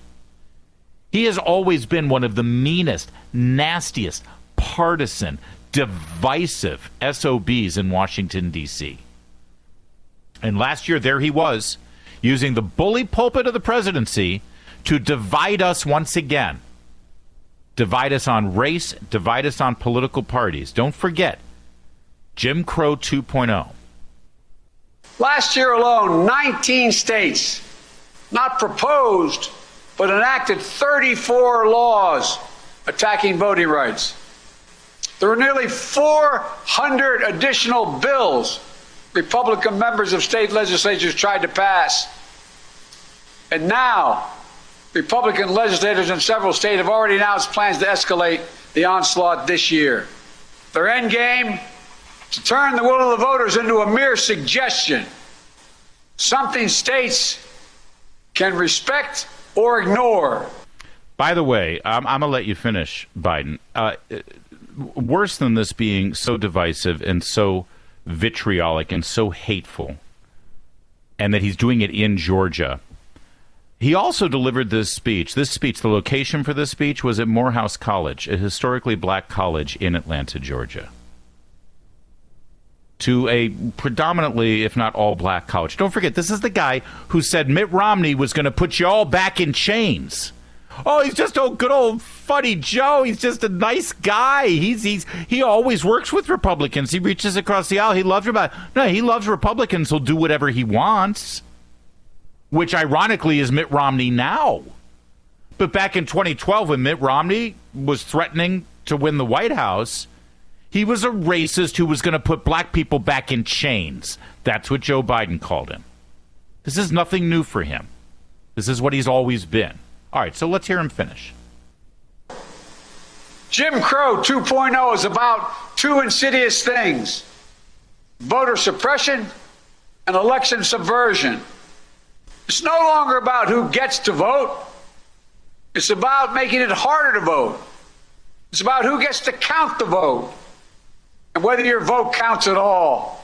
He has always been one of the meanest, nastiest, partisan, divisive SOBs in Washington, D.C. And last year, there he was, using the bully pulpit of the presidency to divide us once again. Divide us on race, divide us on political parties. Don't forget, Jim Crow 2.0. Last year alone, 19 states not proposed, but enacted 34 laws attacking voting rights. There were nearly 400 additional bills Republican members of state legislatures tried to pass. And now, Republican legislators in several states have already announced plans to escalate the onslaught this year. Their end game? To turn the will of the voters into a mere suggestion, something states can respect or ignore. By the way, I'm, I'm going to let you finish, Biden. Uh, worse than this being so divisive and so vitriolic and so hateful, and that he's doing it in Georgia. He also delivered this speech. This speech, the location for this speech was at Morehouse College, a historically black college in Atlanta, Georgia. To a predominantly, if not all black college. Don't forget, this is the guy who said Mitt Romney was going to put you all back in chains. Oh, he's just a good old funny Joe. He's just a nice guy. He's he's he always works with Republicans. He reaches across the aisle. He loves Republicans. No, he loves Republicans. He'll do whatever he wants. which ironically is Mitt Romney now. But back in 2012, when Mitt Romney was threatening to win the White House, he was a racist who was going to put black people back in chains. That's what Joe Biden called him. This is nothing new for him. This is what he's always been. All right, so let's hear him finish. Jim Crow 2.0 is about two insidious things voter suppression and election subversion. It's no longer about who gets to vote, it's about making it harder to vote. It's about who gets to count the vote whether your vote counts at all.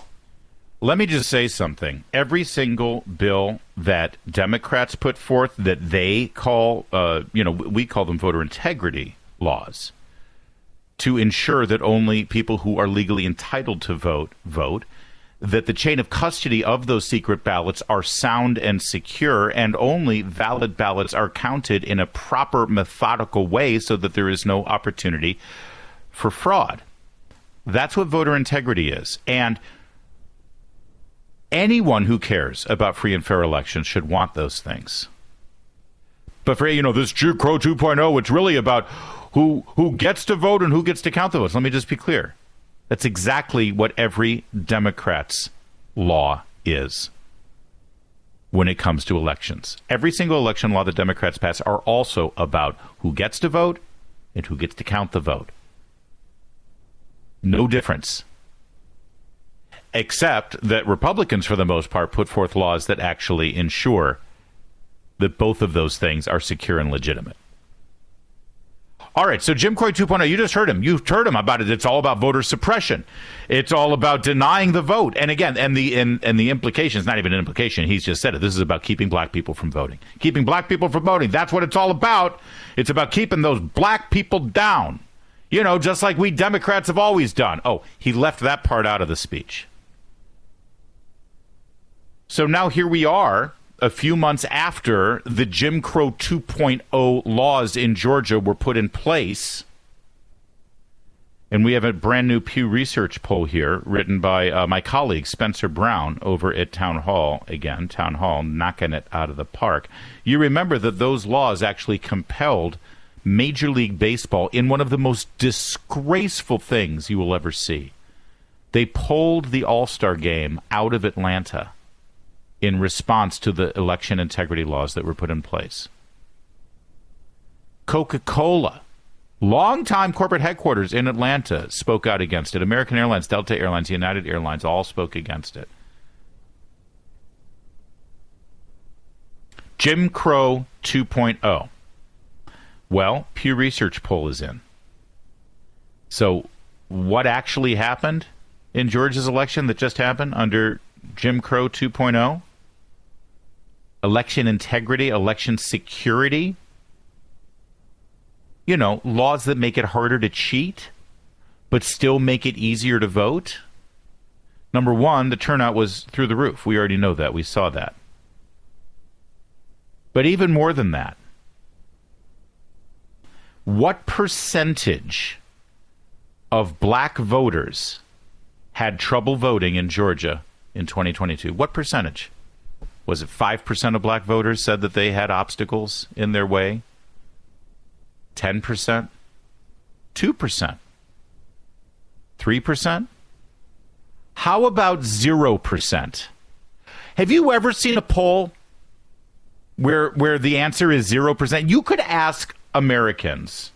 Let me just say something. Every single bill that Democrats put forth that they call, uh, you know, we call them voter integrity laws to ensure that only people who are legally entitled to vote vote that the chain of custody of those secret ballots are sound and secure, and only valid ballots are counted in a proper, methodical way so that there is no opportunity for fraud. That's what voter integrity is. And anyone who cares about free and fair elections should want those things. But for, you know, this Jew Crow 2.0, it's really about who who gets to vote and who gets to count the votes. Let me just be clear. That's exactly what every Democrat's law is when it comes to elections. Every single election law that Democrats pass are also about who gets to vote and who gets to count the vote. No difference. Except that Republicans, for the most part, put forth laws that actually ensure that both of those things are secure and legitimate. All right, so Jim Crow 2.0, you just heard him. You've heard him about it. It's all about voter suppression. It's all about denying the vote. And again, and the and, and the implication is not even an implication. He's just said it. This is about keeping black people from voting. Keeping black people from voting. That's what it's all about. It's about keeping those black people down. You know, just like we Democrats have always done. Oh, he left that part out of the speech. So now here we are a few months after the Jim Crow 2.0 laws in Georgia were put in place. And we have a brand new Pew Research poll here written by uh, my colleague Spencer Brown over at Town Hall. Again, Town Hall knocking it out of the park. You remember that those laws actually compelled Major League Baseball in one of the most disgraceful things you will ever see. They pulled the All Star game out of Atlanta in response to the election integrity laws that were put in place. Coca Cola, longtime corporate headquarters in Atlanta, spoke out against it. American Airlines, Delta Airlines, United Airlines all spoke against it. Jim Crow 2.0. Well, Pew Research poll is in. So, what actually happened in Georgia's election that just happened under Jim Crow 2.0? election integrity, election security, you know, laws that make it harder to cheat, but still make it easier to vote. Number one, the turnout was through the roof. We already know that. We saw that. But even more than that, what percentage of black voters had trouble voting in Georgia in 2022? What percentage? was it 5% of black voters said that they had obstacles in their way? 10%? 2%? 3%? How about 0%? Have you ever seen a poll where where the answer is 0%? You could ask Americans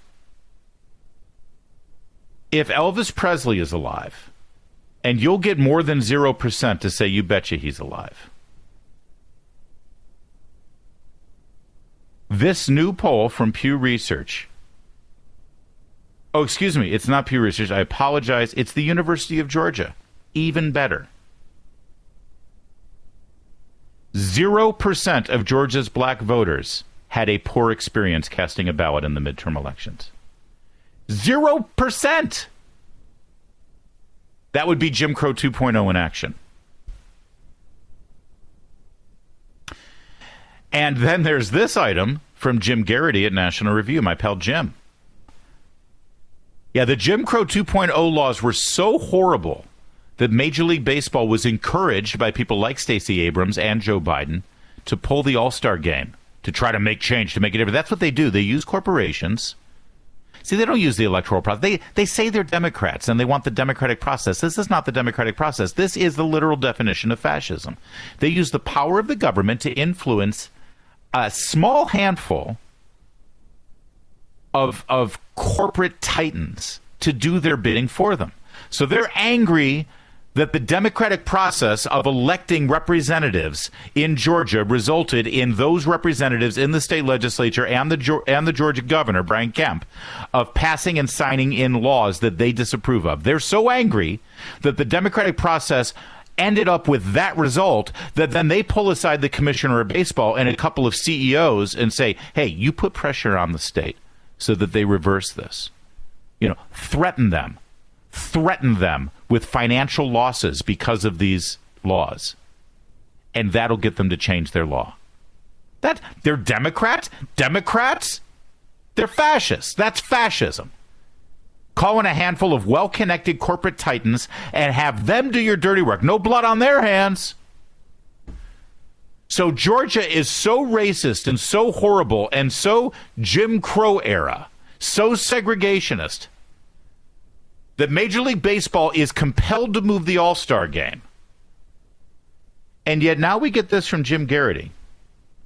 if Elvis Presley is alive, and you'll get more than 0% to say you betcha he's alive. This new poll from Pew Research. Oh, excuse me, it's not Pew Research. I apologize. It's the University of Georgia. Even better. 0% of Georgia's black voters had a poor experience casting a ballot in the midterm elections. 0%! That would be Jim Crow 2.0 in action. And then there's this item from Jim Geraghty at National Review, my pal Jim. Yeah, the Jim Crow 2.0 laws were so horrible that Major League Baseball was encouraged by people like Stacey Abrams and Joe Biden to pull the All Star game, to try to make change, to make it different. That's what they do. They use corporations. See, they don't use the electoral process. They, they say they're Democrats and they want the democratic process. This is not the democratic process. This is the literal definition of fascism. They use the power of the government to influence a small handful of, of corporate titans to do their bidding for them. So they're angry that the democratic process of electing representatives in Georgia resulted in those representatives in the state legislature and the and the Georgia governor Brian Kemp of passing and signing in laws that they disapprove of. They're so angry that the democratic process ended up with that result that then they pull aside the commissioner of baseball and a couple of CEOs and say, "Hey, you put pressure on the state so that they reverse this." You know, threaten them. Threaten them with financial losses because of these laws. And that'll get them to change their law. That they're Democrats? Democrats? They're fascists. That's fascism. Call in a handful of well connected corporate titans and have them do your dirty work. No blood on their hands. So Georgia is so racist and so horrible and so Jim Crow era, so segregationist that Major League Baseball is compelled to move the All Star game. And yet now we get this from Jim Geraghty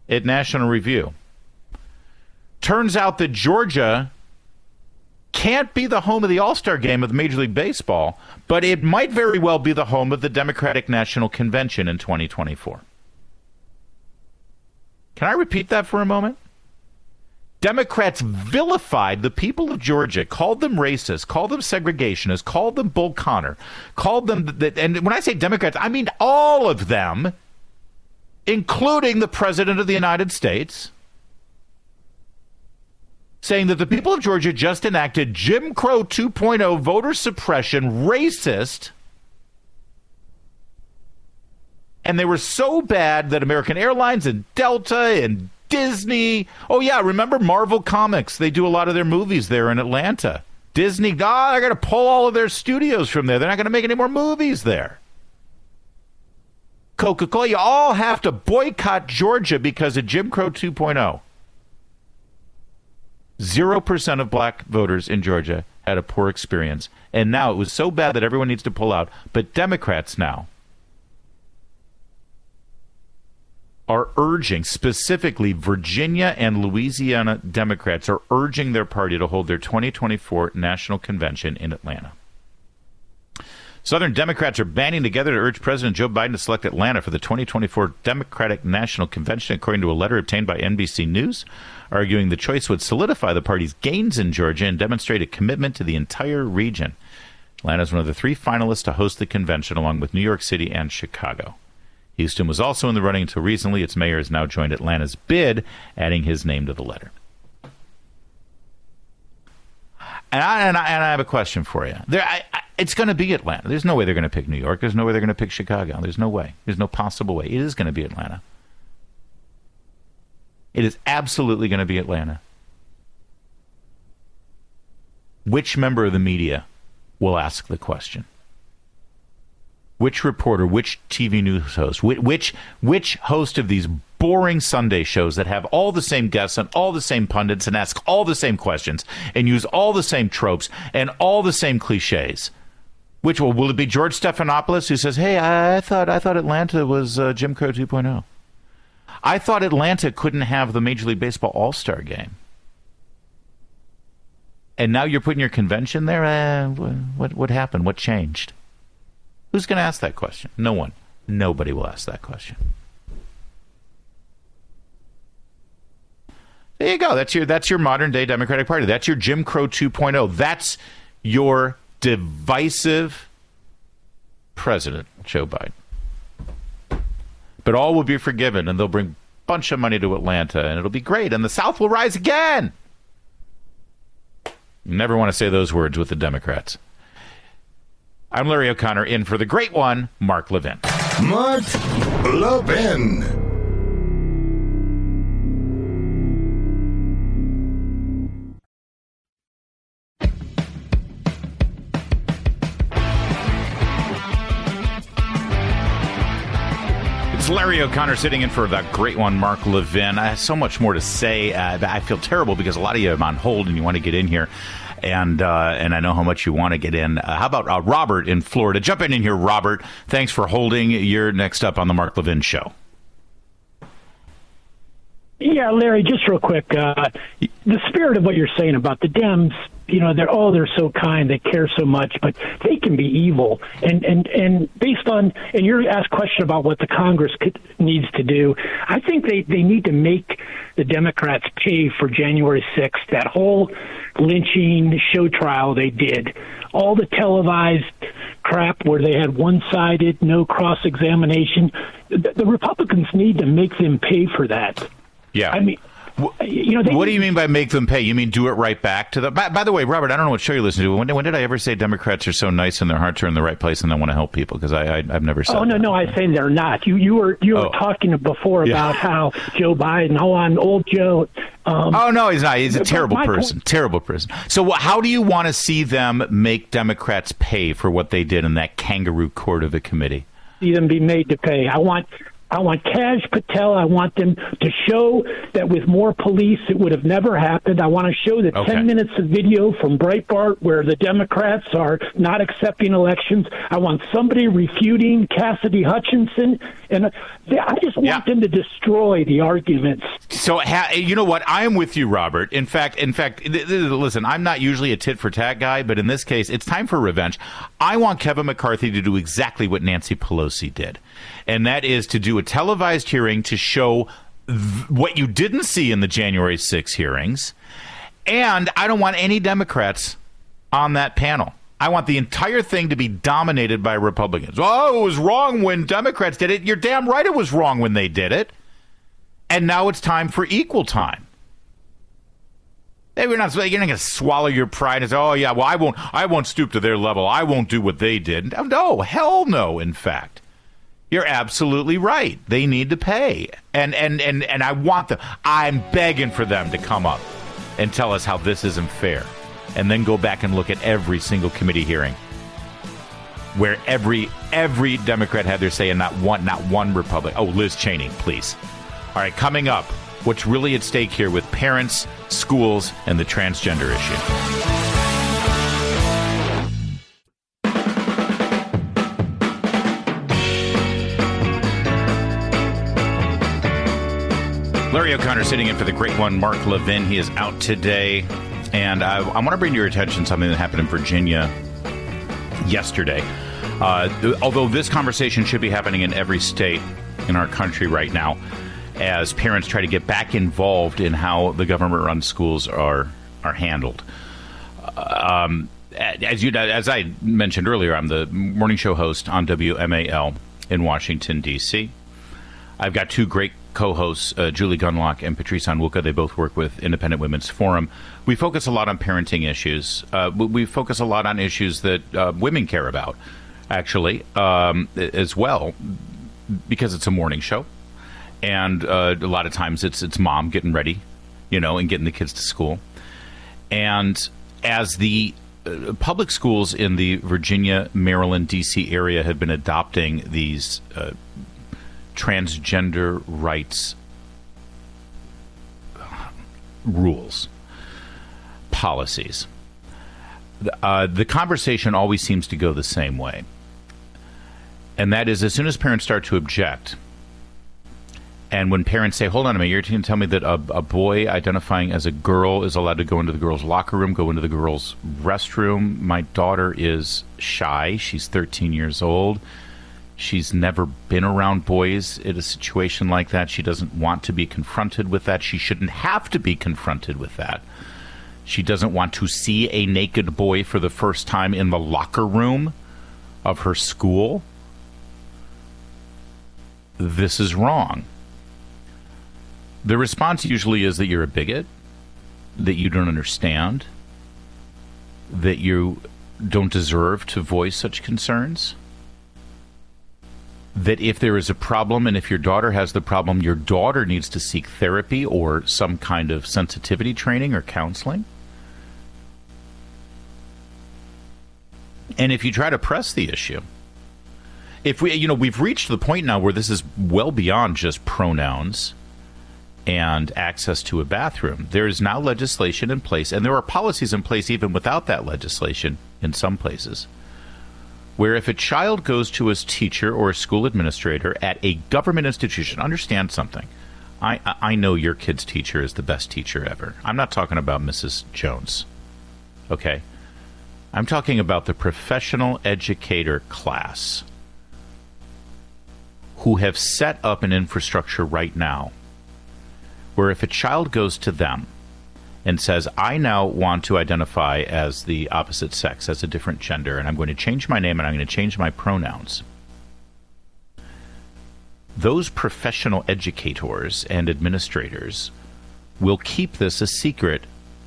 at National Review. Turns out that Georgia can't be the home of the All Star game of Major League Baseball, but it might very well be the home of the Democratic National Convention in 2024. Can I repeat that for a moment? Democrats vilified the people of Georgia, called them racist, called them segregationists, called them Bull Connor, called them, the, and when I say Democrats, I mean all of them, including the President of the United States, saying that the people of Georgia just enacted Jim Crow 2.0 voter suppression, racist, and they were so bad that American Airlines and Delta and Disney. Oh yeah, remember Marvel Comics? They do a lot of their movies there in Atlanta. Disney, oh, they're going to pull all of their studios from there. They're not going to make any more movies there. Coca Cola, you all have to boycott Georgia because of Jim Crow 2.0. 0% of black voters in Georgia had a poor experience. And now it was so bad that everyone needs to pull out. But Democrats now are urging, specifically Virginia and Louisiana Democrats are urging their party to hold their 2024 national convention in Atlanta. Southern Democrats are banding together to urge President Joe Biden to select Atlanta for the 2024 Democratic National Convention, according to a letter obtained by NBC News, arguing the choice would solidify the party's gains in Georgia and demonstrate a commitment to the entire region. Atlanta is one of the three finalists to host the convention, along with New York City and Chicago. Houston was also in the running until recently. Its mayor has now joined Atlanta's bid, adding his name to the letter. And I, and I, and I have a question for you. There, I, I, it's going to be Atlanta. There's no way they're going to pick New York. There's no way they're going to pick Chicago. There's no way. There's no possible way. It is going to be Atlanta. It is absolutely going to be Atlanta. Which member of the media will ask the question? Which reporter, which TV news host, which, which host of these boring Sunday shows that have all the same guests and all the same pundits and ask all the same questions and use all the same tropes and all the same cliches. Which will will it be George Stephanopoulos who says, "Hey, I, I thought I thought Atlanta was uh, Jim Crow 2.0. I thought Atlanta couldn't have the Major League Baseball All Star game." And now you're putting your convention there. Uh, what what happened? What changed? Who's going to ask that question? No one. Nobody will ask that question. There you go. That's your that's your modern day Democratic Party. That's your Jim Crow 2.0. That's your divisive president, Joe Biden. But all will be forgiven, and they'll bring a bunch of money to Atlanta, and it'll be great, and the South will rise again. You never want to say those words with the Democrats. I'm Larry O'Connor in for the great one, Mark Levin. Mark Levin. It's Larry O'Connor sitting in for that great one, Mark Levin. I have so much more to say. Uh, I feel terrible because a lot of you are on hold and you want to get in here. And uh, and I know how much you want to get in. Uh, how about uh, Robert in Florida? Jump in in here, Robert. Thanks for holding. You're next up on the Mark Levin Show. Yeah, Larry, just real quick. Uh, the spirit of what you're saying about the Dems, you know, they're oh, they're so kind, they care so much, but they can be evil. And and and based on and you're asked question about what the Congress could, needs to do, I think they they need to make the Democrats pay for January 6th. That whole lynching show trial they did, all the televised crap where they had one-sided, no cross-examination. The, the Republicans need to make them pay for that. Yeah. I mean, you know, they, what do you mean by make them pay? You mean do it right back to them? By, by the way, Robert, I don't know what show you listen to. When, when, did I ever say Democrats are so nice and their hearts are in the right place and they want to help people? Because I, I, have never said. Oh no, that. no, I say they're not. You you were you were Oh. talking before Yeah. about how Joe Biden, oh, on old Joe. Um, Oh no, he's not. He's a terrible my point- person. Terrible person. So, how do you want to see them make Democrats pay for what they did in that kangaroo court of a committee? see them be made to pay. I want I want Kash Patel. I want them to show that with more police it would have never happened. I want to show the Okay. 10 minutes of video from Breitbart where the Democrats are not accepting elections. I want somebody refuting Cassidy Hutchinson. And I just want them to destroy the arguments. So, ha- you know what? I am with you, Robert. In fact, in fact, th- th- listen, I'm not usually a tit for tat guy, but in this case, it's time for revenge. I want Kevin McCarthy to do exactly what Nancy Pelosi did, and that is to do a televised hearing to show th- what you didn't see in the January 6 hearings. And I don't want any Democrats on that panel. I want the entire thing to be dominated by Republicans. Oh, it was wrong when Democrats did it. You're damn right it was wrong when they did it. And now it's time for equal time. You're not going to swallow your pride and say, "Oh yeah, well I won't, I won't stoop to their level. I won't do what they did." No, hell no. In fact, you're absolutely right. They need to pay, and and and and I want them. I'm begging for them to come up and tell us how this isn't fair, and then go back and look at every single committee hearing where every every Democrat had their say, and not one, not one Republican. Oh, Liz Cheney, please. All right, coming up, what's really at stake here with parents, schools, and the transgender issue. Larry O'Connor sitting in for the great one, Mark Levin. He is out today. And I, I want to bring to your attention something that happened in Virginia yesterday. Uh, th- although this conversation should be happening in every state in our country right now, as parents try to get back involved in how the government-run schools are are handled. Um, as you as I mentioned earlier, I'm the morning show host on WMAL in Washington D.C. I've got two great co-hosts, uh, Julie Gunlock and Patrice Onwuka. They both work with Independent Women's Forum. We focus a lot on parenting issues. Uh, we, we focus a lot on issues that uh, women care about, actually, um, as well, because it's a morning show, and uh, a lot of times it's it's mom getting ready, you know, and getting the kids to school, and as the uh, public schools in the Virginia, Maryland, D.C. area have been adopting these uh, transgender rights rules, policies. Uh, the conversation always seems to go the same way. And that is as soon as parents start to object, and when parents say, hold on a minute, you're going to tell me that a, a boy identifying as a girl is allowed to go into the girls' locker room, go into the girls' restroom. My daughter is shy. She's 13 years old. She's never been around boys in a situation like that. She doesn't want to be confronted with that. She shouldn't have to be confronted with that. She doesn't want to see a naked boy for the first time in the locker room of her school. This is wrong. The response usually is that you're a bigot, that you don't understand, that you don't deserve to voice such concerns that if there is a problem and if your daughter has the problem, your daughter needs to seek therapy or some kind of sensitivity training or counseling. And if you try to press the issue, if we, you know, we've reached the point now where this is well beyond just pronouns and access to a bathroom. There is now legislation in place, and there are policies in place even without that legislation in some places, where if a child goes to his teacher or a school administrator at a government institution, understand something. I, I know your kid's teacher is the best teacher ever. I'm not talking about Mrs. Jones. Okay? I'm talking about the professional educator class who have set up an infrastructure right now where if a child goes to them and says, I now want to identify as the opposite sex, as a different gender, and I'm going to change my name and I'm going to change my pronouns, those professional educators and administrators will keep this a secret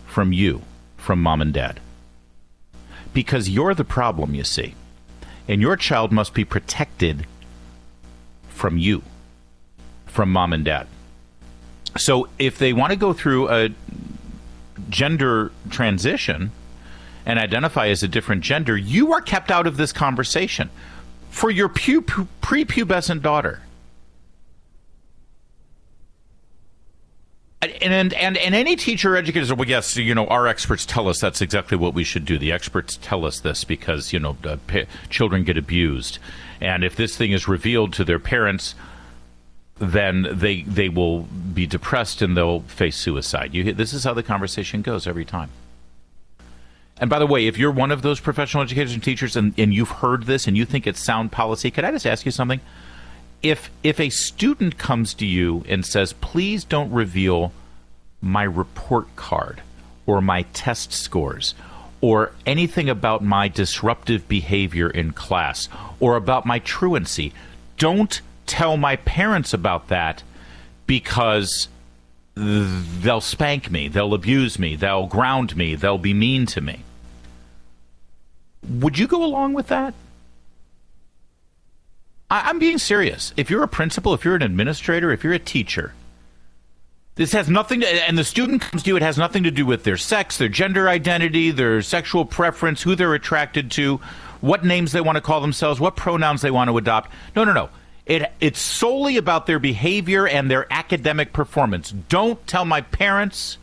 from you, from mom and dad. Because you're the problem, you see. And your child must be protected from you, from mom and dad. So if they want to go through a gender transition and identify as a different gender, you are kept out of this conversation for your pu- pu- prepubescent daughter. And, and and any teacher or educator says, well, yes, you know, our experts tell us that's exactly what we should do. The experts tell us this because you know uh, pa- children get abused, and if this thing is revealed to their parents, then they they will be depressed and they'll face suicide. You, this is how the conversation goes every time. And by the way, if you're one of those professional educators and teachers and, and you've heard this and you think it's sound policy, could I just ask you something? If if a student comes to you and says, "Please don't reveal my report card or my test scores," or anything about my disruptive behavior in class or about my truancy, don't tell my parents about that because they'll spank me, they'll abuse me, they'll ground me, they'll be mean to me. Would you go along with that? I, am being serious. If you're a principal, if you're an administrator, if you're a teacher, this has nothing to, and the student comes to you, it has nothing to do with their sex, their gender identity, their sexual preference, who they're attracted to, what names they want to call themselves, what pronouns they want to adopt. No, no, no. It, it's solely about their behavior and their academic performance. Don't tell my parents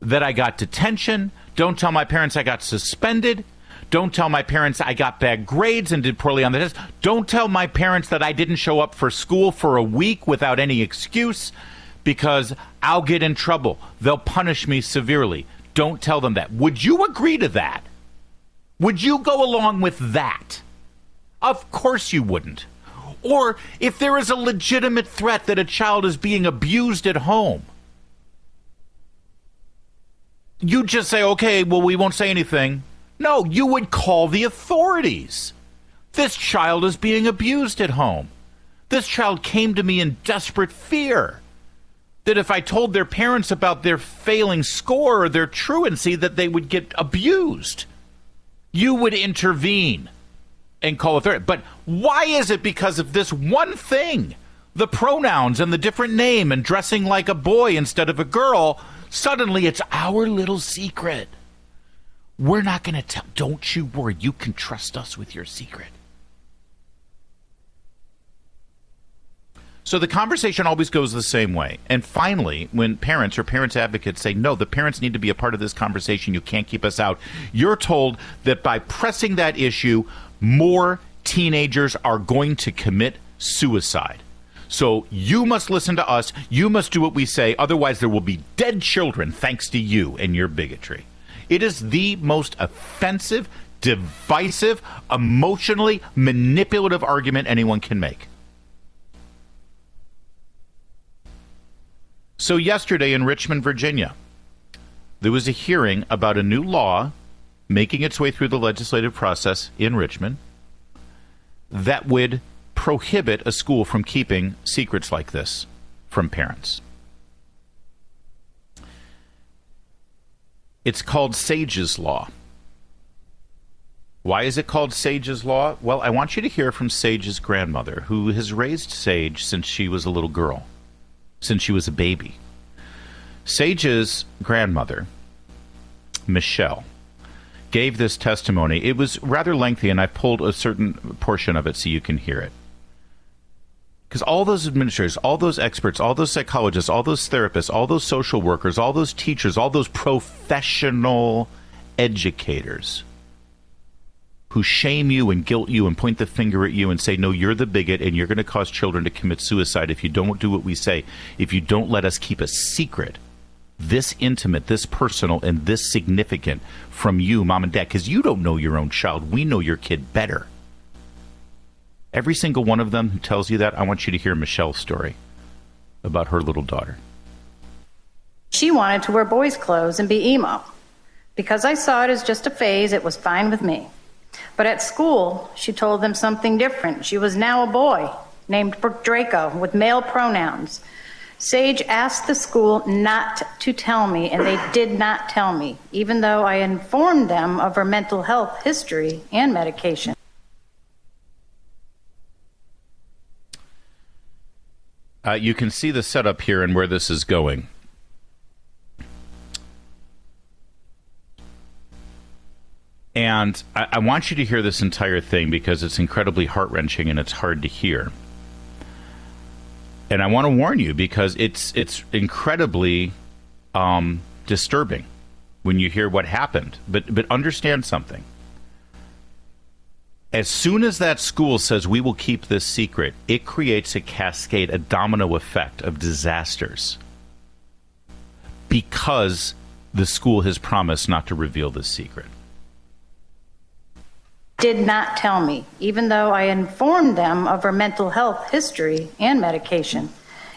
that I got detention. Don't tell my parents I got suspended. Don't tell my parents I got bad grades and did poorly on the test. Don't tell my parents that I didn't show up for school for a week without any excuse because I'll get in trouble. They'll punish me severely. Don't tell them that. Would you agree to that? Would you go along with that? Of course you wouldn't. Or if there is a legitimate threat that a child is being abused at home, you just say, okay, well, we won't say anything. No, you would call the authorities. This child is being abused at home. This child came to me in desperate fear that if I told their parents about their failing score or their truancy, that they would get abused. You would intervene and call authority. But why is it because of this one thing? The pronouns and the different name and dressing like a boy instead of a girl. Suddenly it's our little secret. We're not going to tell. Don't you worry. You can trust us with your secret. So the conversation always goes the same way. And finally, when parents or parents advocates say, no, the parents need to be a part of this conversation, you can't keep us out, you're told that by pressing that issue, more teenagers are going to commit suicide. So you must listen to us. You must do what we say. Otherwise, there will be dead children thanks to you and your bigotry. It is the most offensive, divisive, emotionally manipulative argument anyone can make. So, yesterday in Richmond, Virginia, there was a hearing about a new law making its way through the legislative process in Richmond that would prohibit a school from keeping secrets like this from parents. It's called Sage's Law. Why is it called Sage's Law? Well, I want you to hear from Sage's grandmother, who has raised Sage since she was a little girl, since she was a baby. Sage's grandmother, Michelle, gave this testimony. It was rather lengthy, and I pulled a certain portion of it so you can hear it. Because all those administrators, all those experts, all those psychologists, all those therapists, all those social workers, all those teachers, all those professional educators who shame you and guilt you and point the finger at you and say, no, you're the bigot and you're going to cause children to commit suicide if you don't do what we say, if you don't let us keep a secret this intimate, this personal, and this significant from you, mom and dad, because you don't know your own child. We know your kid better. Every single one of them who tells you that, I want you to hear Michelle's story about her little daughter. She wanted to wear boys' clothes and be emo. Because I saw it as just a phase, it was fine with me. But at school, she told them something different. She was now a boy named Draco with male pronouns. Sage asked the school not to tell me, and they did not tell me, even though I informed them of her mental health history and medication. Uh, you can see the setup here and where this is going. And I, I want you to hear this entire thing because it's incredibly heart wrenching and it's hard to hear. And I want to warn you because it's it's incredibly um, disturbing when you hear what happened. But but understand something. As soon as that school says we will keep this secret, it creates a cascade, a domino effect of disasters. Because the school has promised not to reveal this secret did not tell me, even though I informed them of her mental health history and medication.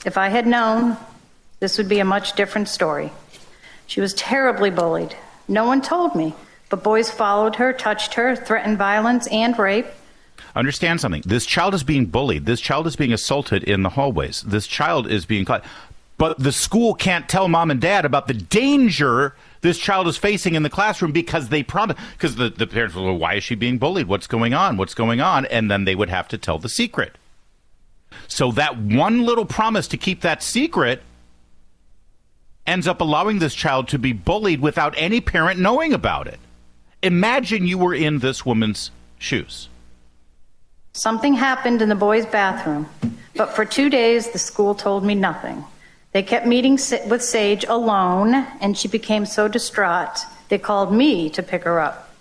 If I had known, this would be a much different story. She was terribly bullied. No one told me, but boys followed her, touched her, threatened violence and rape. Understand something. This child is being bullied. This child is being assaulted in the hallways. This child is being caught. But the school can't tell mom and dad about the danger this child is facing in the classroom because they promise because the, the parents will well, why is she being bullied? What's going on? What's going on? And then they would have to tell the secret. So that one little promise to keep that secret ends up allowing this child to be bullied without any parent knowing about it. Imagine you were in this woman's shoes. Something happened in the boys bathroom but for two days the school told me nothing they kept meeting with Sage alone, and she became so distraught, they called me to pick her up.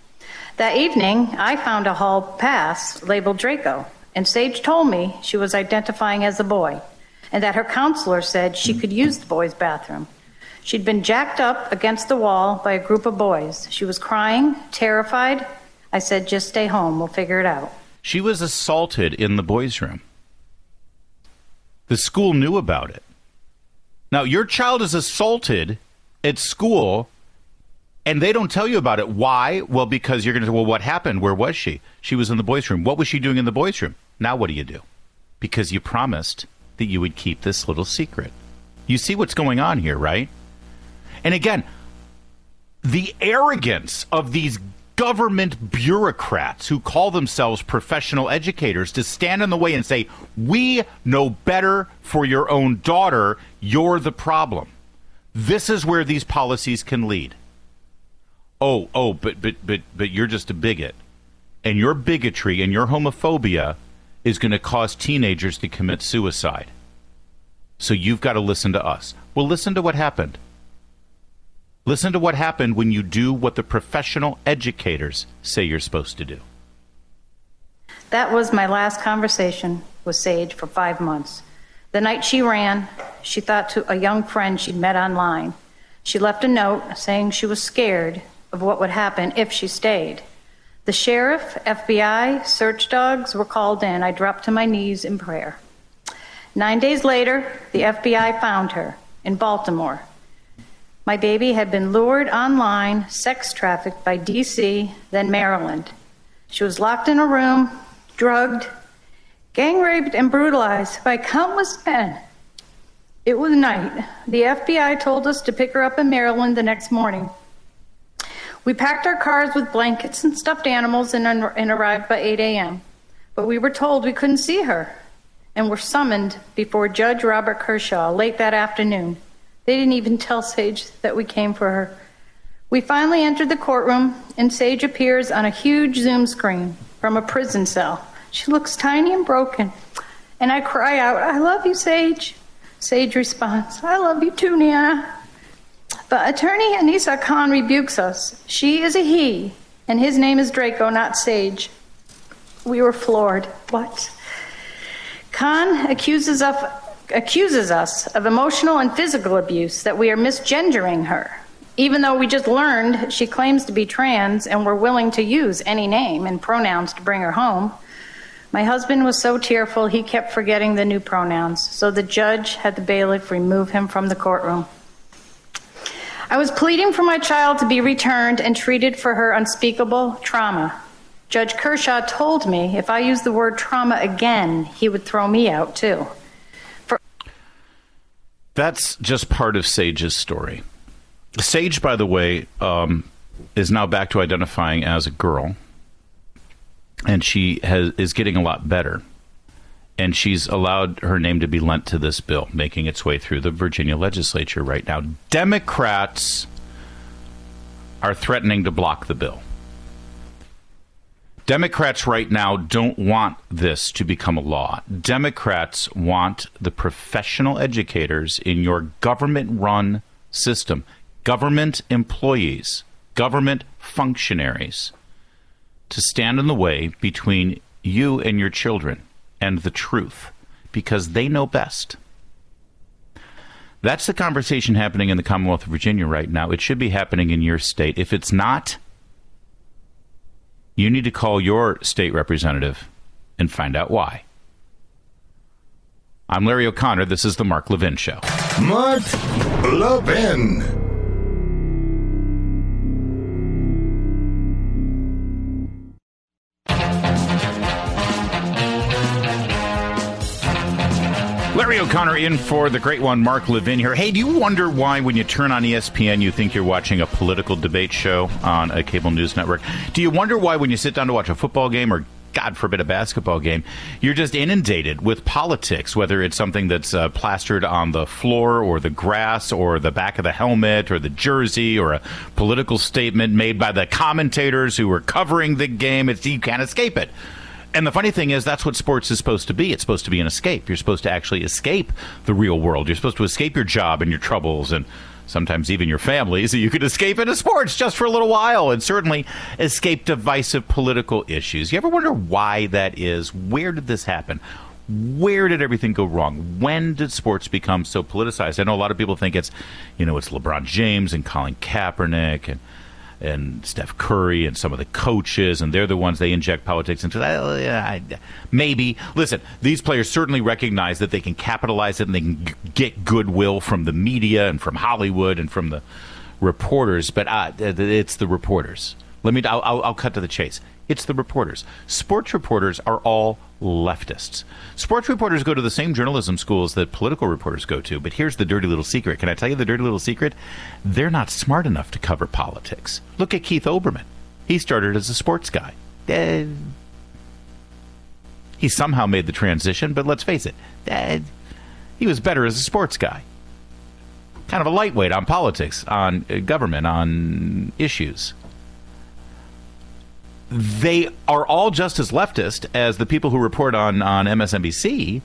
That evening, I found a hall pass labeled Draco, and Sage told me she was identifying as a boy, and that her counselor said she could use the boys' bathroom. She'd been jacked up against the wall by a group of boys. She was crying, terrified. I said, just stay home, we'll figure it out. She was assaulted in the boys' room. The school knew about it. Now, your child is assaulted at school and they don't tell you about it. Why? Well, because you're going to say, well, what happened? Where was she? She was in the boys' room. What was she doing in the boys' room? Now, what do you do? Because you promised that you would keep this little secret. You see what's going on here, right? And again, the arrogance of these government bureaucrats who call themselves professional educators to stand in the way and say, We know better for your own daughter. You're the problem. This is where these policies can lead. Oh, oh, but but but but you're just a bigot. And your bigotry and your homophobia is going to cause teenagers to commit suicide. So you've got to listen to us. Well, listen to what happened. Listen to what happened when you do what the professional educators say you're supposed to do. That was my last conversation with Sage for five months. The night she ran, she thought to a young friend she'd met online. She left a note saying she was scared of what would happen if she stayed. The sheriff, FBI, search dogs were called in. I dropped to my knees in prayer. Nine days later, the FBI found her in Baltimore my baby had been lured online, sex trafficked by DC, then Maryland. She was locked in a room, drugged, gang raped, and brutalized by countless men. It was night. The FBI told us to pick her up in Maryland the next morning. We packed our cars with blankets and stuffed animals and, and arrived by 8 a.m. But we were told we couldn't see her and were summoned before Judge Robert Kershaw late that afternoon. They didn't even tell Sage that we came for her. We finally entered the courtroom, and Sage appears on a huge Zoom screen from a prison cell. She looks tiny and broken, and I cry out, I love you, Sage. Sage responds, I love you too, Nana. But attorney Anissa Khan rebukes us. She is a he, and his name is Draco, not Sage. We were floored. What? Khan accuses of accuses us of emotional and physical abuse, that we are misgendering her. Even though we just learned she claims to be trans and we're willing to use any name and pronouns to bring her home. My husband was so tearful he kept forgetting the new pronouns, so the judge had the bailiff remove him from the courtroom. I was pleading for my child to be returned and treated for her unspeakable trauma. Judge Kershaw told me if I used the word trauma again, he would throw me out too. That's just part of Sage's story. Sage, by the way, um, is now back to identifying as a girl, and she has is getting a lot better. And she's allowed her name to be lent to this bill, making its way through the Virginia legislature right now. Democrats are threatening to block the bill. Democrats right now don't want this to become a law. Democrats want the professional educators in your government run system, government employees, government functionaries, to stand in the way between you and your children and the truth because they know best. That's the conversation happening in the Commonwealth of Virginia right now. It should be happening in your state. If it's not, you need to call your state representative and find out why. I'm Larry O'Connor. This is the Mark Levin Show. Mark Levin. Larry O'Connor in for the great one, Mark Levin here. Hey, do you wonder why when you turn on ESPN you think you're watching a political debate show on a cable news network? Do you wonder why when you sit down to watch a football game or God forbid, a basketball game, you're just inundated with politics, whether it's something that's uh, plastered on the floor or the grass or the back of the helmet or the jersey or a political statement made by the commentators who are covering the game. It's, you can't escape it. And the funny thing is, that's what sports is supposed to be. It's supposed to be an escape. You're supposed to actually escape the real world. You're supposed to escape your job and your troubles and sometimes even your family, so you could escape into sports just for a little while and certainly escape divisive political issues. You ever wonder why that is? Where did this happen? Where did everything go wrong? When did sports become so politicized? I know a lot of people think it's, you know, it's LeBron James and Colin Kaepernick and and Steph Curry and some of the coaches, and they're the ones they inject politics into. Uh, maybe. Listen, these players certainly recognize that they can capitalize it and they can get goodwill from the media and from Hollywood and from the reporters, but uh, it's the reporters. Let me. I'll, I'll cut to the chase. It's the reporters. Sports reporters are all leftists. Sports reporters go to the same journalism schools that political reporters go to, but here's the dirty little secret. Can I tell you the dirty little secret? They're not smart enough to cover politics. Look at Keith Olbermann. He started as a sports guy. Uh, he somehow made the transition, but let's face it, uh, he was better as a sports guy. Kind of a lightweight on politics, on uh, government, on issues they are all just as leftist as the people who report on, on MSNBC,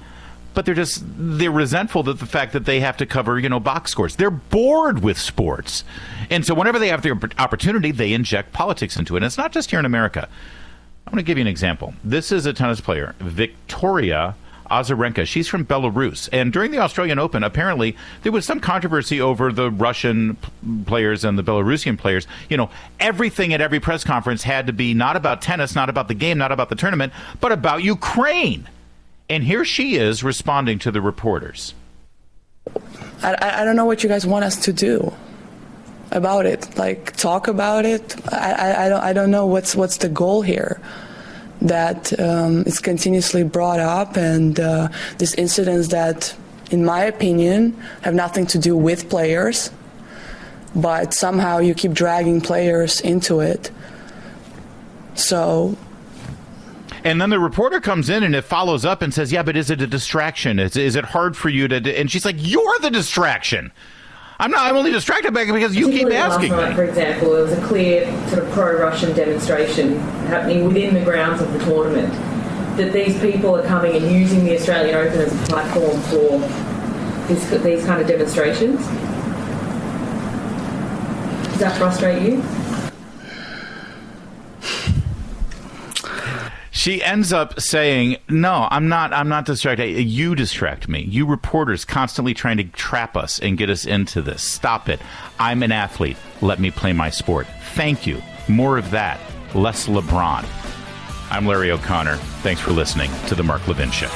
but they're just they're resentful that the fact that they have to cover you know box scores. They're bored with sports, and so whenever they have the opportunity, they inject politics into it. And it's not just here in America. I'm going to give you an example. This is a tennis player, Victoria Azarenka. She's from Belarus. And during the Australian Open, apparently there was some controversy over the Russian players and the Belarusian players. You know, everything at every press conference had to be not about tennis, not about the game, not about the tournament, but about Ukraine. And here she is responding to the reporters. I, I don't know what you guys want us to do about it. Like talk about it. I, I, I don't I don't know what's what's the goal here that um, is continuously brought up, and uh, these incidents that, in my opinion, have nothing to do with players, but somehow you keep dragging players into it. So. And then the reporter comes in and it follows up and says, "Yeah, but is it a distraction? Is, is it hard for you to?" And she's like, "You're the distraction." I'm not. I'm only distracted by because you keep asking last night. For example, there was a clear sort of pro-Russian demonstration happening within the grounds of the tournament. That these people are coming and using the Australian Open as a platform for this, these kind of demonstrations. Does that frustrate you? She ends up saying, "No, I'm not. I'm not distracted. You distract me. You reporters constantly trying to trap us and get us into this. Stop it. I'm an athlete. Let me play my sport. Thank you. More of that. Less LeBron." I'm Larry O'Connor. Thanks for listening to the Mark Levin Show.